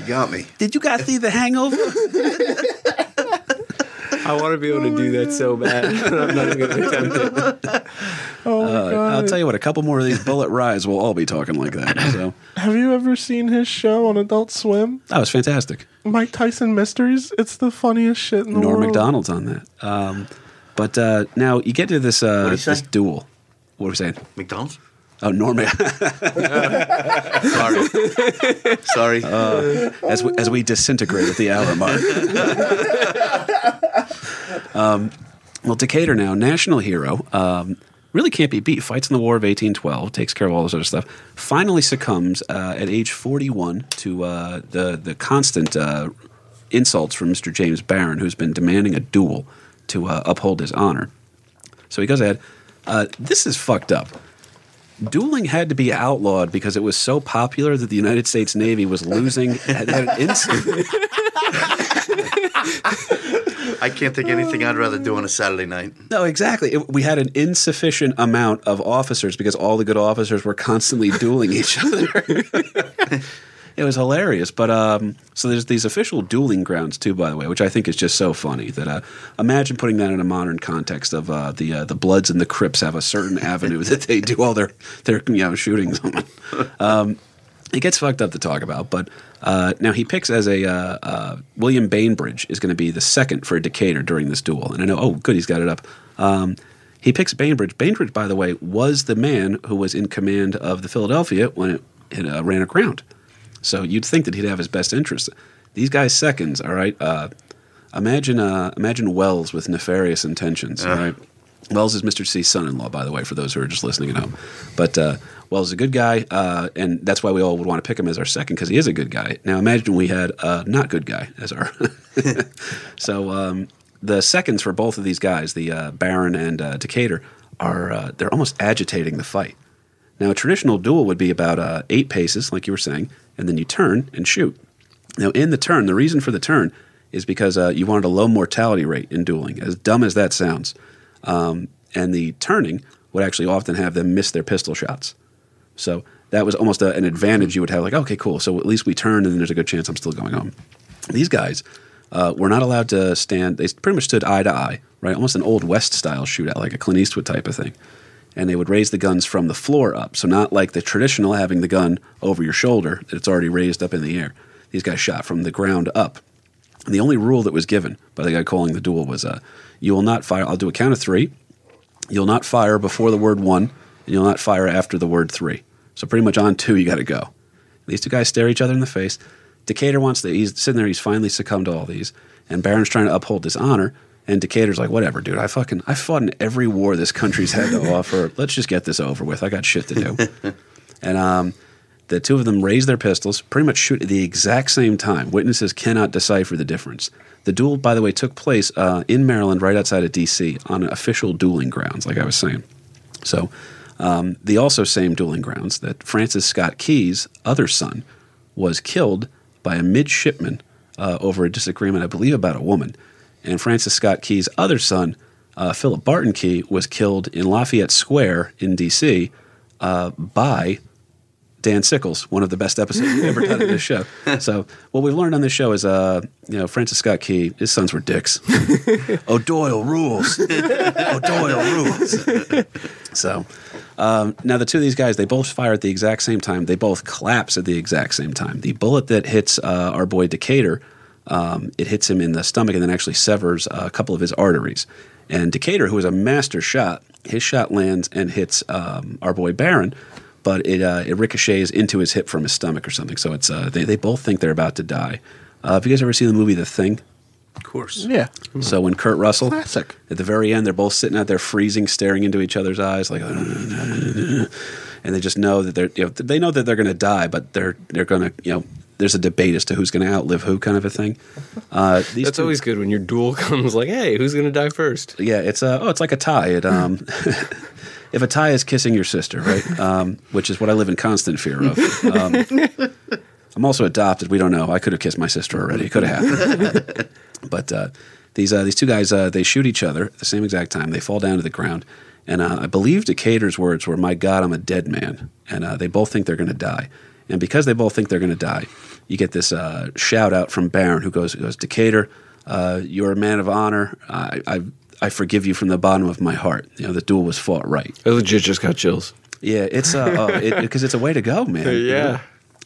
Speaker 5: You got me.
Speaker 2: Did you guys see the hangover?
Speaker 4: I want to be able to do that so bad. I'm not even going to attempt it.
Speaker 3: Oh my
Speaker 2: Uh,
Speaker 3: god!
Speaker 2: I'll tell you what, a couple more of these Bulleit rides, we'll all be talking like that. So
Speaker 3: Have you ever seen his show on Adult Swim?
Speaker 2: that was fantastic.
Speaker 3: Mike Tyson Mysteries. It's the funniest shit in the
Speaker 2: Norm
Speaker 3: world.
Speaker 2: Macdonald's on that. Um, but uh, now you get to this uh,
Speaker 5: What'd he say?
Speaker 2: this duel. What are we saying?
Speaker 5: McDonald's?
Speaker 2: Oh, Norman.
Speaker 5: Sorry. Sorry.
Speaker 2: as we, as we disintegrate at the hour mark. um, well, Decatur now, national hero, um, really can't be beat. Fights in the War of 1812, takes care of all this other stuff. Finally succumbs uh, at age 41 to uh, the the constant uh, insults from Mr. James Barron, who's been demanding a duel to uh, uphold his honor. So he goes ahead. Uh, this is fucked up. Dueling had to be outlawed because it was so popular that the United States Navy was losing. had, had an ins-
Speaker 5: I can't think of anything I'd rather do on a Saturday night.
Speaker 2: no, exactly. It- we had an insufficient amount of officers because all the good officers were constantly dueling each other. it was hilarious. But um, so there's these official dueling grounds too, by the way, which I think is just so funny. That uh, imagine putting that in a modern context of uh, the uh, the Bloods and the Crips have a certain avenue that they do all their their you know shootings on. Um, it gets fucked up to talk about, but uh, now he picks as a uh, uh, William Bainbridge is going to be the second for a Decatur during this duel, and I know, oh, good, he's got it up. Um, he picks Bainbridge. Bainbridge, by the way, was the man who was in command of the Philadelphia when it, it uh, ran aground. So you'd think that he'd have his best interest. These guys seconds, all right. Uh, imagine, uh, imagine Wells with nefarious intentions, all right. Wells is Mr. C's son-in-law, by the way, for those who are just listening at home. But uh, Wells is a good guy, uh, and that's why we all would want to pick him as our second because he is a good guy. Now imagine we had a not good guy as our. so um, the seconds for both of these guys, the uh, Barron and uh, Decatur, are uh, they're almost agitating the fight. Now a traditional duel would be about uh, eight paces, like you were saying, and then you turn and shoot. Now in the turn, the reason for the turn is because uh, you wanted a low mortality rate in dueling, as dumb as that sounds. Um, and the turning would actually often have them miss their pistol shots. So that was almost a, an advantage you would have. Like, okay, cool. So at least we turn, and then there's a good chance I'm still going home. These guys uh, were not allowed to stand. They pretty much stood eye to eye, right? Almost an old west style shootout, like a Clint Eastwood type of thing. And they would raise the guns from the floor up. So not like the traditional having the gun over your shoulder that it's already raised up in the air. These guys shot from the ground up. And the only rule that was given by the guy calling the duel was, uh, "You will not fire." I'll do a count of three. You'll not fire before the word one, and you'll not fire after the word three. So pretty much on two, you got to go. These two guys stare each other in the face. Decatur wants to. He's sitting there. He's finally succumbed to all these, and Barron's trying to uphold his honor. And Decatur's like, whatever, dude. I fucking I fought in every war this country's had to offer. Let's just get this over with. I got shit to do. and um, the two of them raise their pistols, pretty much shoot at the exact same time. Witnesses cannot decipher the difference. The duel, by the way, took place uh, in Maryland, right outside of D.C., on official dueling grounds, like I was saying. So, um, the also same dueling grounds that Francis Scott Key's other son was killed by a midshipman uh, over a disagreement, I believe, about a woman. And Francis Scott Key's other son, uh, Philip Barton Key, was killed in Lafayette Square in D.C. Uh, by Dan Sickles, one of the best episodes we've ever done of this show. So what we've learned on this show is, uh, you know, Francis Scott Key, his sons were dicks. O'Doyle rules. O'Doyle rules. so um, now the two of these guys, they both fire at the exact same time. They both collapse at the exact same time. The bullet that hits uh, our boy Decatur, um, it hits him in the stomach and then actually severs uh, a couple of his arteries. And Decatur, who is a master shot, his shot lands and hits um, our boy Barron, but it uh, it ricochets into his hip from his stomach or something. So it's uh, they they both think they're about to die. Uh, have you guys ever seen the movie The Thing?
Speaker 5: Of course.
Speaker 3: Yeah.
Speaker 2: So when Kurt Russell,
Speaker 3: Classic.
Speaker 2: at the very end, they're both sitting out there freezing, staring into each other's eyes, like, and they just know that they're you know they know that they're going to die, but they're they're going to you know there's a debate as to who's going to outlive who, kind of a thing. Uh, these
Speaker 4: That's
Speaker 2: two-
Speaker 4: always good when your duel comes. Like, hey, who's gonna die first?
Speaker 2: yeah, it's uh, oh, it's like a tie. It um, if a tie is kissing your sister, right? Um, which is what I live in constant fear of. Um, I'm also adopted. We don't know. I could have kissed my sister already. It could have happened. but uh, these uh, these two guys uh, they shoot each other at the same exact time. They fall down to the ground, and uh, I believe Decatur's words were, "My God, I'm a dead man," and uh, they both think they're going to die. And because they both think they're going to die, you get this uh, shout out from Barron, who goes, who goes Decatur, uh, you're a man of honor. I, I I forgive you from the bottom of my heart. You know the duel was fought right.
Speaker 4: I legit just got chills.
Speaker 2: Yeah, it's uh, uh it, because it's a way to go, man. you
Speaker 4: Yeah.
Speaker 2: know?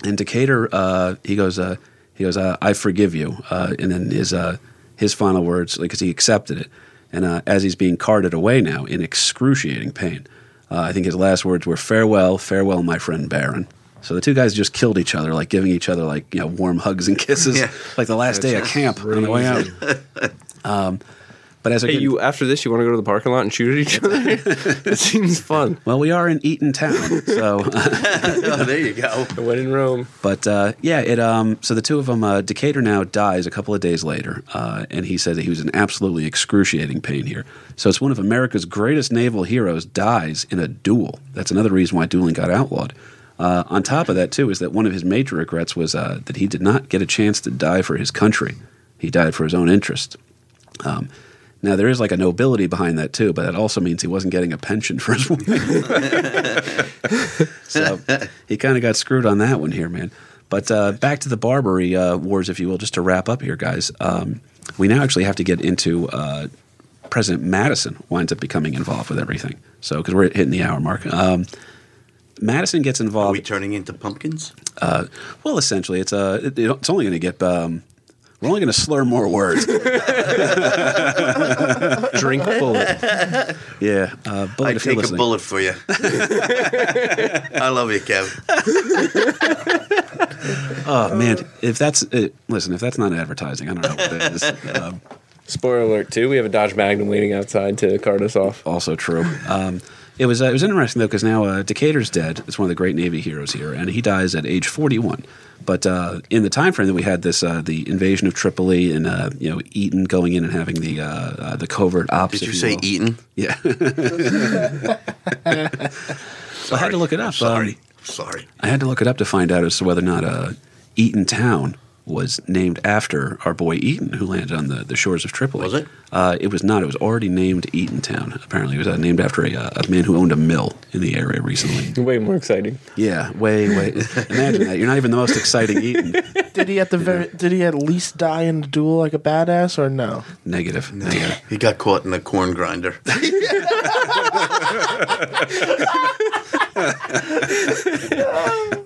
Speaker 2: And Decatur, uh, he goes, uh, he goes, uh, I forgive you. Uh, and then his uh, his final words, because he accepted it, and uh, as he's being carted away now in excruciating pain, uh, I think his last words were farewell, farewell, my friend Barron. So the two guys just killed each other, like giving each other like you know warm hugs and kisses,
Speaker 5: Yeah.
Speaker 2: like the last day of camp on the way out. Um, but as I
Speaker 4: Hey,
Speaker 2: get,
Speaker 4: you after this, you want to go to the parking lot and shoot at each other? it seems fun.
Speaker 2: well, we are in Eatontown, so.
Speaker 5: oh, there you go.
Speaker 4: I went in Rome.
Speaker 2: But uh, yeah, it. Um, so the two of them, uh, Decatur now dies a couple of days later, uh, and he said that he was in absolutely excruciating pain here. So it's one of America's greatest naval heroes dies in a duel. That's another reason why dueling got outlawed. Uh, on top of that, too, is that one of his major regrets was uh, that he did not get a chance to die for his country. He died for his own interest. Um, now there is like a nobility behind that too, but that also means he wasn't getting a pension for his wife. so he kind of got screwed on that one here, man. But uh, back to the Barbary uh, Wars, if you will, just to wrap up here, guys. Um, we now actually have to get into uh, President Madison winds up becoming involved with everything. So because we're hitting the hour mark. Um, Madison gets involved.
Speaker 5: Are
Speaker 2: involved.
Speaker 5: we turning into pumpkins?
Speaker 2: Uh, well, essentially, it's uh, it, it's only going to get. Um, we're only going to slur more words.
Speaker 4: Drink Bulleit.
Speaker 2: Yeah, uh, bullet
Speaker 5: I
Speaker 2: if you're
Speaker 5: take a bullet for you. I love you, Kev.
Speaker 2: Oh man, if that's uh, listen, if that's not advertising, I don't know what it is. Um,
Speaker 4: Spoiler alert, too. We have a Dodge Magnum waiting outside to cart us off.
Speaker 2: also true. Um, it was uh, it was interesting though because now uh, Decatur's dead. It's one of the great Navy heroes here, and he dies at age 41. But uh, in the time frame that we had this, uh, the invasion of Tripoli and uh, you know Eaton going in and having the uh, uh, the covert ops.
Speaker 5: Did
Speaker 2: if
Speaker 5: you say
Speaker 2: will.
Speaker 5: Eaton?
Speaker 2: Yeah. I had to look it up.
Speaker 5: Sorry.
Speaker 2: Um,
Speaker 5: Sorry.
Speaker 2: I had to look it up to find out as to whether or not uh, Eatontown was named after our boy Eaton, who landed on the, the shores of Tripoli.
Speaker 5: Was it?
Speaker 2: Uh, it was not. It was already named Eatontown. Apparently, it was uh, named after a, uh, a man who owned a mill in the area recently.
Speaker 4: Way more exciting.
Speaker 2: Yeah, way, way. Imagine that. You're not even the most exciting Eaton.
Speaker 3: Did he at the very? Did he at least die in the duel like a badass or no?
Speaker 2: Negative. Negative.
Speaker 5: He got caught in a corn grinder.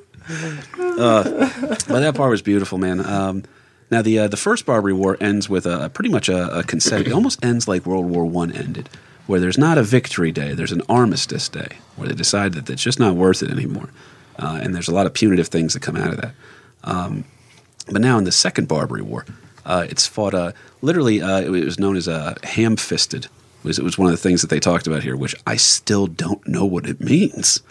Speaker 2: But that part was beautiful, man. Um, now the uh, the first Barbary War ends with a pretty much a, a consent. It almost ends like World War One ended, where there's not a victory day, there's an armistice day, where they decide that it's just not worth it anymore, uh, and there's a lot of punitive things that come out of that. Um, but now in the second Barbary War, uh, it's fought. Uh, literally, uh, it was known as uh, ham-fisted. It was, it was one of the things that they talked about here, which I still don't know what it means.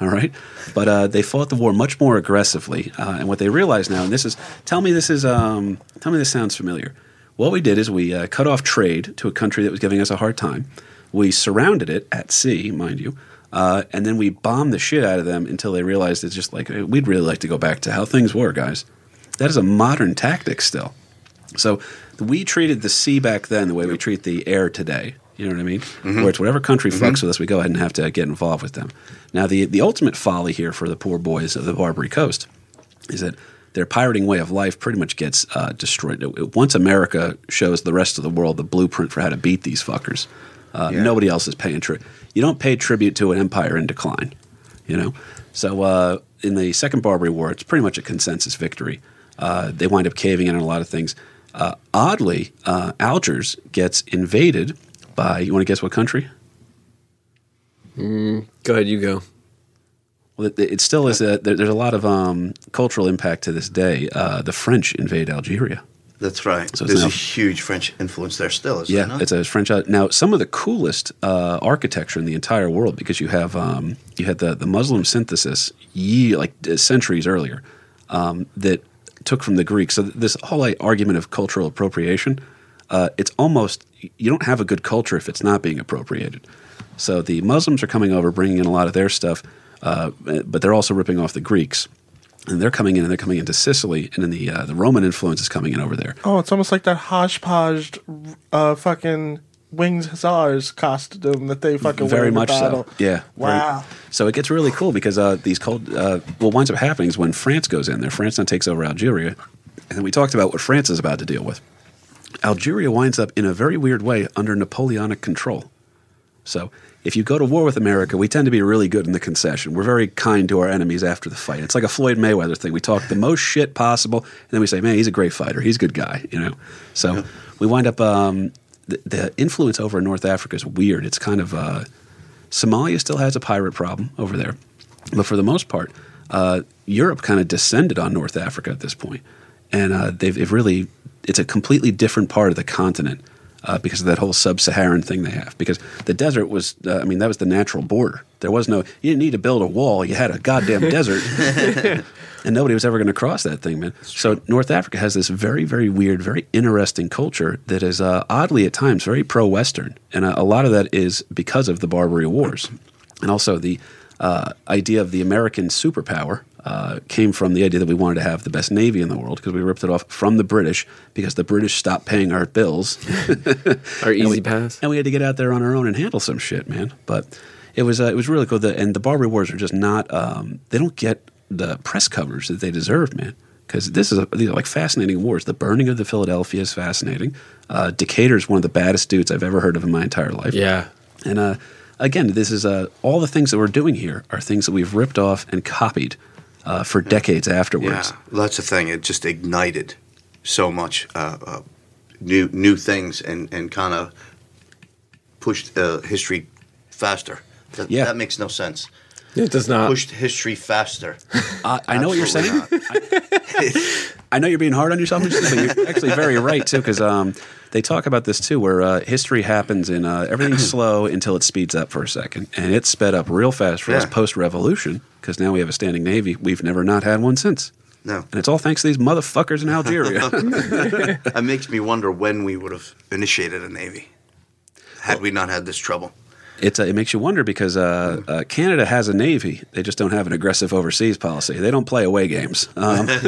Speaker 2: All right, but uh, they fought the war much more aggressively, uh, and what they realized now, and this is, tell me this is, um, tell me this sounds familiar. What we did is we uh, cut off trade to a country that was giving us a hard time. We surrounded it at sea, mind you, uh, and then we bombed the shit out of them until they realized it's just like we'd really like to go back to how things were, guys. That is a modern tactic still. So we treated the sea back then the way we treat the air today. You know what I mean? Where it's whatever country fucks with us, we go ahead and have to get involved with them. Now, the the ultimate folly here for the poor boys of the Barbary Coast is that their pirating way of life pretty much gets uh, destroyed. Once America shows the rest of the world the blueprint for how to beat these fuckers, uh,
Speaker 5: Yeah.
Speaker 2: nobody else is paying tribute. You don't pay tribute to an empire in decline, you know. So uh, in the Second Barbary War, it's pretty much a consensus victory. Uh, they wind up caving in on a lot of things. Uh, oddly, uh, Algiers gets invaded by. You want to guess what country?
Speaker 4: Go ahead, you go.
Speaker 2: Well, it, it still is. A, there, there's a lot of um, cultural impact to this day. Uh, the French invade Algeria.
Speaker 5: That's right.
Speaker 2: So
Speaker 5: There's
Speaker 2: now-
Speaker 5: a huge French influence there still, is there
Speaker 2: Yeah,
Speaker 5: not?
Speaker 2: it's a French. uh, Now, some of the coolest uh, architecture in the entire world because you have um, you had the the Muslim synthesis ye like uh, centuries earlier um, that took from the Greeks. So this whole like, argument of cultural appropriation, uh, it's almost you don't have a good culture if it's not being appropriated. So the Muslims are coming over, bringing in a lot of their stuff, uh, but they're also ripping off the Greeks. And they're coming in, and they're coming into Sicily, and then the uh, the Roman influence is coming in over there.
Speaker 3: Oh, it's almost like that hodgepodge, uh, fucking wings hussars costume that they fucking wear
Speaker 2: very much so. Yeah. very-
Speaker 3: Wow.
Speaker 2: so it gets really cool because uh, these cold. Uh, what winds up happening is when France goes in there, France now takes over Algeria, and we talked about what France is about to deal with. Algeria winds up in a very weird way under Napoleonic control. So if you go to war with America, we tend to be really good in the concession. We're very kind to our enemies after the fight. It's like a Floyd Mayweather thing. We talk the most shit possible, and then we say, "Man, he's a great fighter. He's a good guy." You know. So we wind up. Um, the, the influence over in North Africa is weird. It's kind of uh, Somalia still has a pirate problem over there, but for the most part, uh, Europe kind of descended on North Africa at this point, and uh, they've, they've really it's a completely different part of the continent uh, because of that whole sub-Saharan thing they have. Because the desert was, uh, I mean, that was the natural border. There was no, you didn't need to build a wall. You had a goddamn desert, and nobody was ever going to cross that thing, man. So North Africa has this very, very weird, very interesting culture that is uh, oddly at times very pro-Western, and uh, a lot of that is because of the Barbary Wars, and also the uh, idea of the American superpower. Uh, came from the idea that we wanted to have the best navy in the world because we ripped it off from the British because the British stopped paying our bills
Speaker 4: Our easy
Speaker 2: we-
Speaker 4: pass.
Speaker 2: and we had to get out there on our own and handle some shit, man. But it was uh, it was really cool. The, and the Barbary Wars are just not um, they don't get the press coverage that they deserve, man. Because this is a, these are like fascinating wars. The burning of the Philadelphia is fascinating. Uh, is one of the baddest dudes I've ever heard of in my entire life.
Speaker 4: Yeah.
Speaker 2: And uh, again, this is uh, all the things that we're doing here are things that we've ripped off and copied uh, for decades afterwards.
Speaker 5: Yeah, well, that's the thing. It just ignited so much uh, uh, new new things and, and kind of pushed uh, history faster. That,
Speaker 2: Yeah.
Speaker 5: that makes no sense.
Speaker 4: It does not.
Speaker 5: Pushed history faster.
Speaker 2: I, I know what you're saying.
Speaker 5: Absolutely
Speaker 2: I know you're being hard on yourself, but you're actually very right too, because um, they talk about this too, where uh, history happens in uh, everything's slow until it speeds up for a second, and it sped up real fast for us post-revolution because now we have a standing navy. We've never not had one since,
Speaker 5: No,
Speaker 2: and it's all thanks to these motherfuckers in Algeria.
Speaker 5: that makes me wonder when we would have initiated a navy had we not had this trouble.
Speaker 2: It's uh, it makes you wonder because uh, uh, Canada has a navy. They just don't have an aggressive overseas policy. They don't play away games. Um,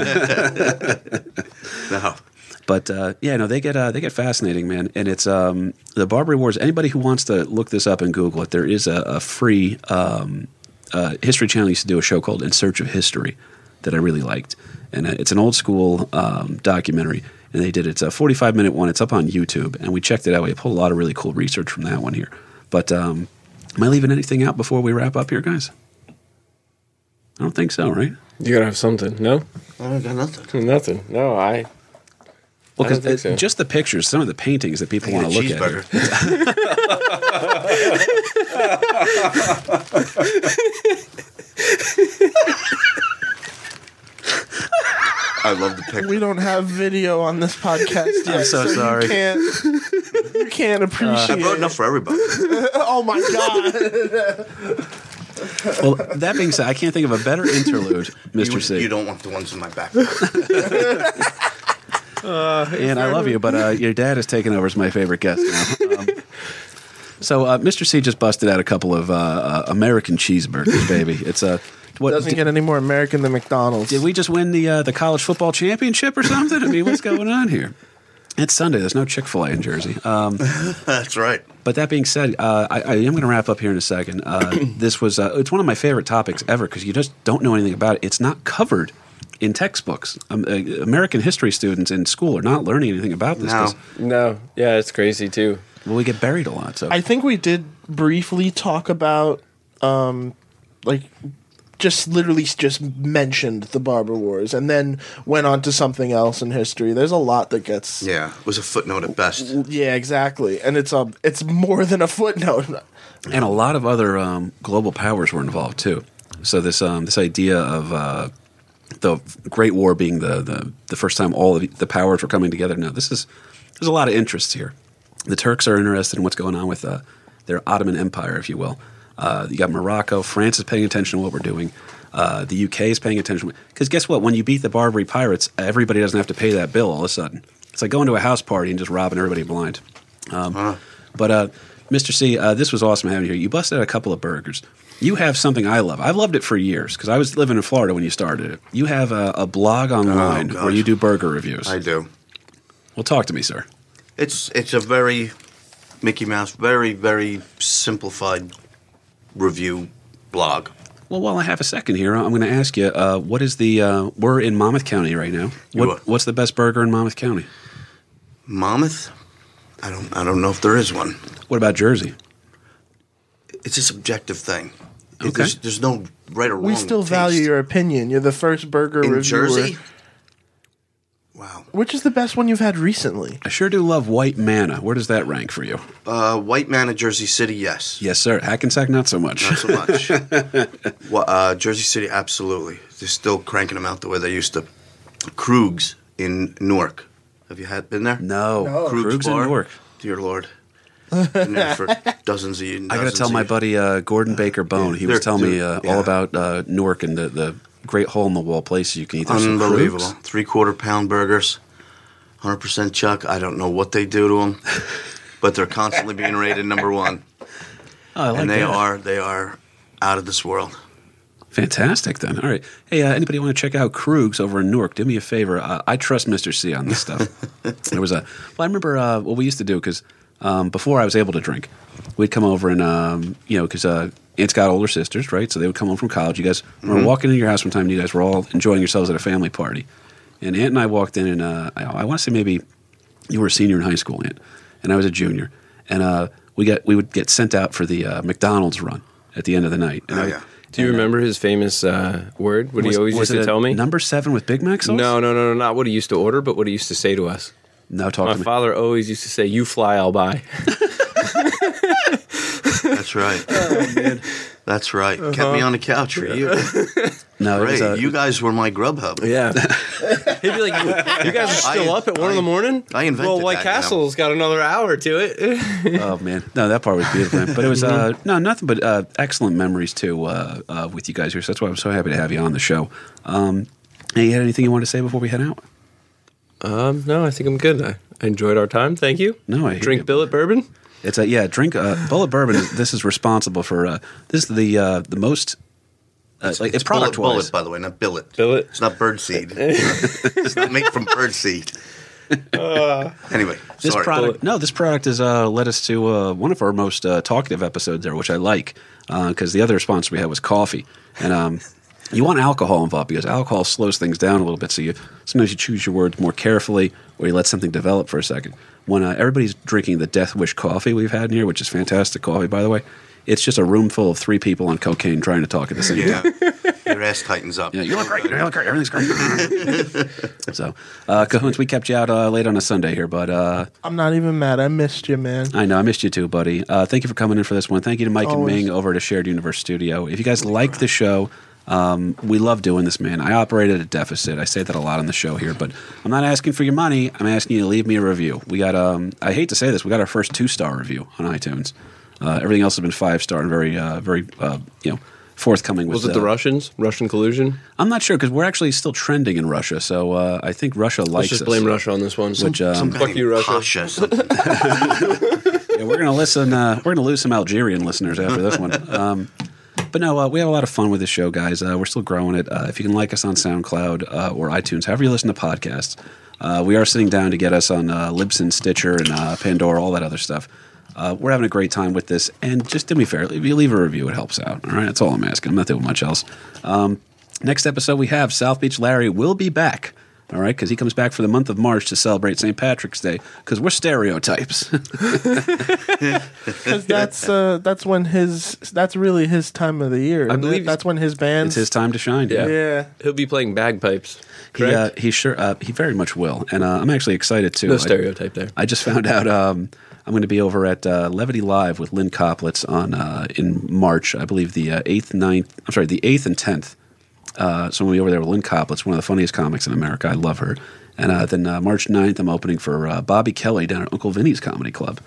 Speaker 5: No.
Speaker 2: But uh, yeah, no, they get uh, they get fascinating, man. And it's um, the Barbary Wars. Anybody who wants to look this up and Google it, there is a, a free um, uh, History Channel used to do a show called In Search of History that I really liked, and uh, it's an old school um, documentary. And they did it's a 45 minute one. It's up on YouTube, and we checked it out. We pulled a lot of really cool research from that one here. But um, am I leaving anything out before we wrap up here, guys? I don't think so, right?
Speaker 4: You gotta have something. No,
Speaker 5: I got nothing.
Speaker 4: nothing. No, I.
Speaker 2: Well, because
Speaker 4: so.
Speaker 2: just the pictures, some of the paintings that people want to look at.
Speaker 5: I love the picture.
Speaker 3: We don't have video on this podcast yet.
Speaker 2: I'm so sorry.
Speaker 3: You can't, you can't uh, appreciate
Speaker 5: I brought
Speaker 3: it.
Speaker 5: enough for everybody.
Speaker 3: Oh my god.
Speaker 2: Well, that being said, I can't think of a better interlude, Mr.
Speaker 5: You,
Speaker 2: C.
Speaker 5: you don't want the ones in my back.
Speaker 2: and I love you, but uh, your dad is taking over as my favorite guest now. Um, so, uh, Mr. C just busted out a couple of uh, uh, American cheeseburgers, baby. It's a what?
Speaker 3: Doesn't
Speaker 2: Did,
Speaker 3: get any more American than McDonald's.
Speaker 2: did we just win the uh, the college football championship or something? I mean, what's going on here? It's Sunday. There's no Chick Fil A in Jersey. Um,
Speaker 5: That's right.
Speaker 2: But that being said, uh, I, I am going to wrap up here in a second. Uh, this was uh, it's one of my favorite topics ever because you just don't know anything about it. It's not covered in textbooks. Um, uh, American history students in school are not learning anything about this.
Speaker 5: No.
Speaker 4: No, yeah, it's crazy too.
Speaker 2: well, we get buried a lot. So
Speaker 3: I think we did briefly talk about, um, like, just literally just mentioned the Barbary Wars, and then went on to something else in history. There's a lot that gets.
Speaker 5: Yeah, it was a footnote at best.
Speaker 3: Yeah, exactly, and it's a it's more than a footnote.
Speaker 2: and a lot of other um, global powers were involved too. So this um, this idea of uh, the Great War being the, the the first time all of the powers were coming together. Now this is there's a lot of interests here. The Turks are interested in what's going on with uh, their Ottoman Empire, if you will. Uh, you got Morocco, France is paying attention to what we're doing. Uh, the UK is paying attention because guess what? When you beat the Barbary pirates, everybody doesn't have to pay that bill all of a sudden. It's like going to a house party and just robbing everybody blind. Um, But uh, Mr. C, uh, this was awesome having you here. You busted out a couple of burgers. You have something I love. I've loved it for years because I was living in Florida when you started it. You have a, a blog online
Speaker 5: gosh.
Speaker 2: where you do burger reviews.
Speaker 5: I do.
Speaker 2: well, talk to me, sir.
Speaker 5: It's it's a very Mickey Mouse, very very simplified review blog.
Speaker 2: Well, while I have a second here, I'm going to ask you, uh, what is the? Uh, we're in Monmouth County right now. What, what's the best burger in Monmouth County?
Speaker 5: Monmouth. I don't I don't know if there is one.
Speaker 2: What about Jersey?
Speaker 5: It's a subjective thing.
Speaker 2: Okay.
Speaker 5: There's, there's no right or wrong.
Speaker 3: We still
Speaker 5: taste.
Speaker 3: value your opinion. You're the first burger
Speaker 5: in
Speaker 3: reviewer.
Speaker 5: Jersey. Wow.
Speaker 3: Which is the best one you've had recently?
Speaker 2: I sure do love White Manna. Where does that rank for you?
Speaker 5: Uh, White Manna of Jersey City, yes.
Speaker 2: Yes, sir. Hackensack, not so much.
Speaker 5: Not so much. well, uh, Jersey City, absolutely. They're still cranking them out the way they used to. Krug's in Newark. Have you had been there?
Speaker 2: No,
Speaker 3: No.
Speaker 2: Krug's in
Speaker 5: Bar?
Speaker 2: Newark.
Speaker 5: Dear Lord. Been there for dozens of years.
Speaker 2: I got to tell my buddy uh, Gordon Baker Bone. He was telling me uh, all about uh, Newark and the, the great hole in the wall places you can eat. There's
Speaker 5: Unbelievable. Three quarter pound burgers, 100% chuck. I don't know what they do to them, but they're constantly being rated number one.
Speaker 2: Oh, I like
Speaker 5: and they
Speaker 2: that.
Speaker 5: are they are out of this world.
Speaker 2: fantastic. Then, all right. Hey, uh, anybody want to check out Krug's over in Newark? Do me a favor. Uh, I trust Mister C on this stuff. there was a. Well, I remember uh, what we used to do because um, before I was able to drink, we'd come over and um, you know because uh, Aunt's got older sisters, right? So they would come home from college. You guys we were walking into your house one time. and You guys were all enjoying yourselves at a family party, and Aunt and I walked in, and uh, I, I want to say maybe you were a senior in high school, Aunt, and I was a junior, and uh, we got we would get sent out for the uh, McDonald's run at the end of the night. And
Speaker 5: Oh,
Speaker 2: I-
Speaker 5: yeah.
Speaker 4: Do you remember his famous uh, word? What he always used to tell me?
Speaker 2: Number seven with Big Mac sauce?
Speaker 4: No, no, no, no, not what he used to order, but what he used to say to us.
Speaker 2: No. Talk
Speaker 4: My
Speaker 2: to me.
Speaker 4: father always used to say, "You fly, I'll buy."
Speaker 5: That's right. That's right. Kept me on the couch for you.
Speaker 2: No, it
Speaker 5: Great.
Speaker 2: uh,
Speaker 5: you guys were my Grubhub.
Speaker 4: Yeah. He'd be like, "You, you guys are still
Speaker 5: I-
Speaker 4: up at one in the morning."
Speaker 5: I invented
Speaker 4: Well, White
Speaker 5: that, you know.
Speaker 4: Castle's got another hour to it.
Speaker 2: oh man, no, that part was beautiful. man. But it was uh, no nothing but uh, excellent memories too uh, uh, with you guys here. So that's why I'm so happy to have you on the show. Um, hey, you had anything you want to say before we head out?
Speaker 4: Um, no, I think I'm good. I, I enjoyed our time. Thank you.
Speaker 2: No, I
Speaker 4: drink
Speaker 2: you.
Speaker 4: billet bourbon.
Speaker 2: It's a yeah. Drink uh, Bulleit Bourbon. Is, this is responsible for uh, this is the uh, the most uh, like
Speaker 5: it's
Speaker 2: product
Speaker 5: bullet,
Speaker 2: wise.
Speaker 5: bullet, by the way, not billet.
Speaker 4: Billet?
Speaker 5: It's not bird seed. it's not made from bird seed. anyway,
Speaker 2: This
Speaker 5: sorry.
Speaker 2: product, no, this product has uh, led us to uh, one of our most uh, talkative episodes there, which I like because the other sponsor we had was coffee, and um, you want alcohol involved because alcohol slows things down a little bit. So you sometimes you choose your words more carefully, or you let something develop for a second. When uh, everybody's drinking the Death Wish coffee we've had in here, which is fantastic coffee, by the way, it's just a room full of three people on cocaine trying to talk at the same time.
Speaker 5: Your ass tightens up.
Speaker 2: Yeah, you look great. You look great. Everything's great. so, uh, Cahoons, we kept you out uh, late on a Sunday here, but uh,
Speaker 3: I'm not even mad. I missed you, man.
Speaker 2: I know I missed you too, buddy. Uh, thank you for coming in for this one. Thank you to Mike
Speaker 3: Always.
Speaker 2: and Ming over at Shared Universe Studio. If you guys like the show, um, we love doing this, man. I operate at a deficit. I say that a lot on the show here, but I'm not asking for your money. I'm asking you to leave me a review. We got, um, I hate to say this, we got our first two star review on iTunes. Uh, everything else has been five star and very, uh, very, uh, you know, forthcoming. With,
Speaker 4: Was it the
Speaker 2: uh,
Speaker 4: Russians? Russian collusion?
Speaker 2: I'm not sure because we're actually still trending in Russia, so uh, I think Russia likes
Speaker 4: Let's just
Speaker 2: us.
Speaker 4: blame Russia on this one.
Speaker 2: Which, um,
Speaker 5: Some
Speaker 4: Fuck
Speaker 5: guy
Speaker 4: you, Russia.
Speaker 5: Pasha.
Speaker 2: Yeah, we're gonna listen. Uh, we're gonna lose some Algerian listeners after this one. Um, but no, uh, we have a lot of fun with this show, guys. Uh, we're still growing it. Uh, if you can like us on SoundCloud uh, or iTunes, however you listen to podcasts, uh, we are sitting down to get us on uh, Libsyn, Stitcher, and Pandora, all that other stuff. We're having a great time with this, and just do me a favor. If you leave a review, it helps out. All right, that's all I'm asking. I'm not doing much else. Um, next episode, we have South Beach Larry will be back. All right, because he comes back for the month of March to celebrate St. Patrick's Day. Because we're stereotypes.
Speaker 3: Because that's uh, that's when his that's really his time of the year. isn't
Speaker 4: believe-
Speaker 3: that's when his band.
Speaker 2: it's his time to shine.
Speaker 4: Yeah.
Speaker 3: Yeah.
Speaker 4: He'll be playing bagpipes.
Speaker 2: He, uh, he sure uh, he very much will, and uh, I'm actually excited too.
Speaker 4: no
Speaker 2: I-
Speaker 4: stereotype there.
Speaker 2: I, just found out um, I'm going to be over at uh, Levity Live with Lynne Koplitz on uh, in March, I believe the uh, eighth, 9th, I'm sorry, the eighth and tenth. Uh, so I'm going to be over there with Lynne Koplitz, one of the funniest comics in America. I love her. And uh, then uh, March 9th, I'm opening for uh, Bobby Kelly down at Uncle Vinnie's Comedy Club.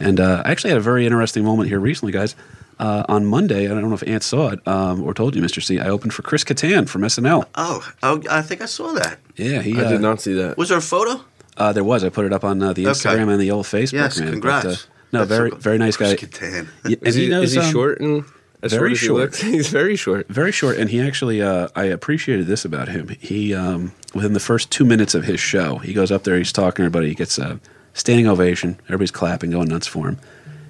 Speaker 2: And uh, I actually had a very interesting moment here recently, guys. Uh, on Monday, I don't know if Ant saw it um, or told you, Mr. C. I opened for Chris Kattan from SNL.
Speaker 5: Oh, oh, I think I saw that.
Speaker 2: Yeah, he.
Speaker 4: I
Speaker 2: uh,
Speaker 4: did not see that.
Speaker 5: Was there a photo?
Speaker 2: Uh, there was. I put it up on uh, the
Speaker 5: Okay.
Speaker 2: Instagram and the old Facebook.
Speaker 5: Yes,
Speaker 2: man.
Speaker 5: congrats.
Speaker 2: But, uh, no,
Speaker 5: That's
Speaker 2: very
Speaker 5: a-
Speaker 2: very nice guy.
Speaker 5: Chris Kattan.
Speaker 2: Yeah, and
Speaker 4: Is he,
Speaker 2: knows,
Speaker 4: is he
Speaker 2: um,
Speaker 4: short and as
Speaker 2: very
Speaker 4: short he He's very short.
Speaker 2: Very short, and he actually. Uh, I appreciated this about him. He um, within the first two minutes of his show, he goes up there, he's talking to everybody, he gets a standing ovation, everybody's clapping, going nuts for him,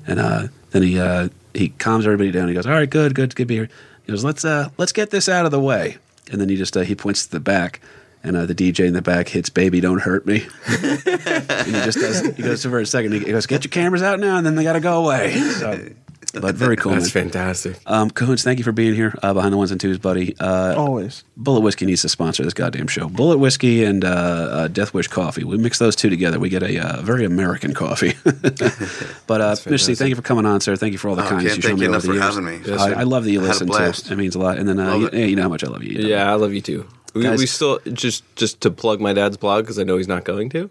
Speaker 2: and uh, then he uh, he calms everybody down. He goes, "All right, good, good, good to be here." He goes, "Let's uh, let's get this out of the way," and then he just uh, he points to the back. And uh, the DJ in the back hits "Baby, Don't Hurt Me," and he just does. He goes for a second. He goes, "Get your cameras out now," and then they got to go away. So, but very cool.
Speaker 4: That's
Speaker 2: man.
Speaker 4: fantastic.
Speaker 2: Um, Cahoons, thank you for being here uh, behind the ones and twos, buddy. Uh,
Speaker 3: Always.
Speaker 2: Bulleit Whiskey needs to sponsor this goddamn show. Bulleit Whiskey and uh, uh, Death Wish Coffee. We mix those two together. We get a uh, very American coffee. but uh, Mr. C, thank you for coming on, sir. Thank you for all the
Speaker 5: Oh,
Speaker 2: kindness
Speaker 5: can't
Speaker 2: you showed
Speaker 5: thank
Speaker 2: me
Speaker 5: you
Speaker 2: over the
Speaker 5: for
Speaker 2: years.
Speaker 5: having me.
Speaker 4: Yes,
Speaker 2: I. I love that you
Speaker 5: I
Speaker 2: listen to.
Speaker 5: blast.
Speaker 2: It means a lot. And then uh, you, you know how much I love you. you know.
Speaker 4: Yeah, I love you too. We, we still just just to plug my dad's blog because I know he's not going to.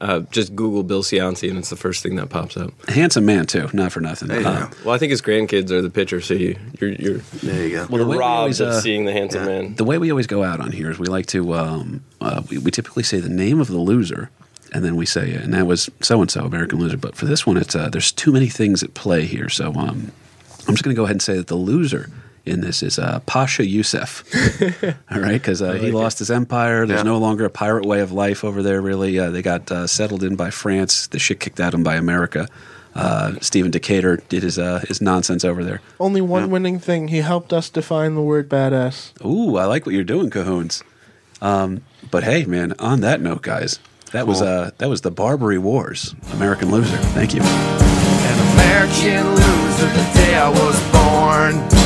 Speaker 4: Uh, just Google Bill Cianci and it's the first thing that pops up.
Speaker 2: handsome man too. Not for nothing.
Speaker 5: There you
Speaker 2: Uh,
Speaker 5: go.
Speaker 4: Well, I think his grandkids are the picture, so you, you're you're,
Speaker 5: There you go.
Speaker 2: Well, the way
Speaker 4: you're
Speaker 2: we
Speaker 4: robbed
Speaker 2: always,
Speaker 4: of
Speaker 2: uh,
Speaker 4: seeing the handsome
Speaker 5: yeah.
Speaker 4: man.
Speaker 2: the way we always go out on here is we like to um, uh, we, we typically say the name of the loser and then we say and that was so and so american loser but for this one it's uh, there's too many things at play here so um, i'm just going to go ahead and say that the loser in this is uh, pasha youssef all right because uh, he lost his empire there's
Speaker 5: Yeah.
Speaker 2: no longer a pirate way of life over there really uh, they got uh, settled in by france the shit kicked out of them by america uh, Stephen Decatur did his uh, his nonsense over there.
Speaker 3: Only one winning thing. He helped us define the word badass.
Speaker 2: Ooh, I like what you're doing, Cahoons. Um, but hey, man, on that note, guys, that was
Speaker 5: Cool.
Speaker 2: uh, that was the Barbary Wars, American Loser. Thank you.
Speaker 1: An American loser the day I was born.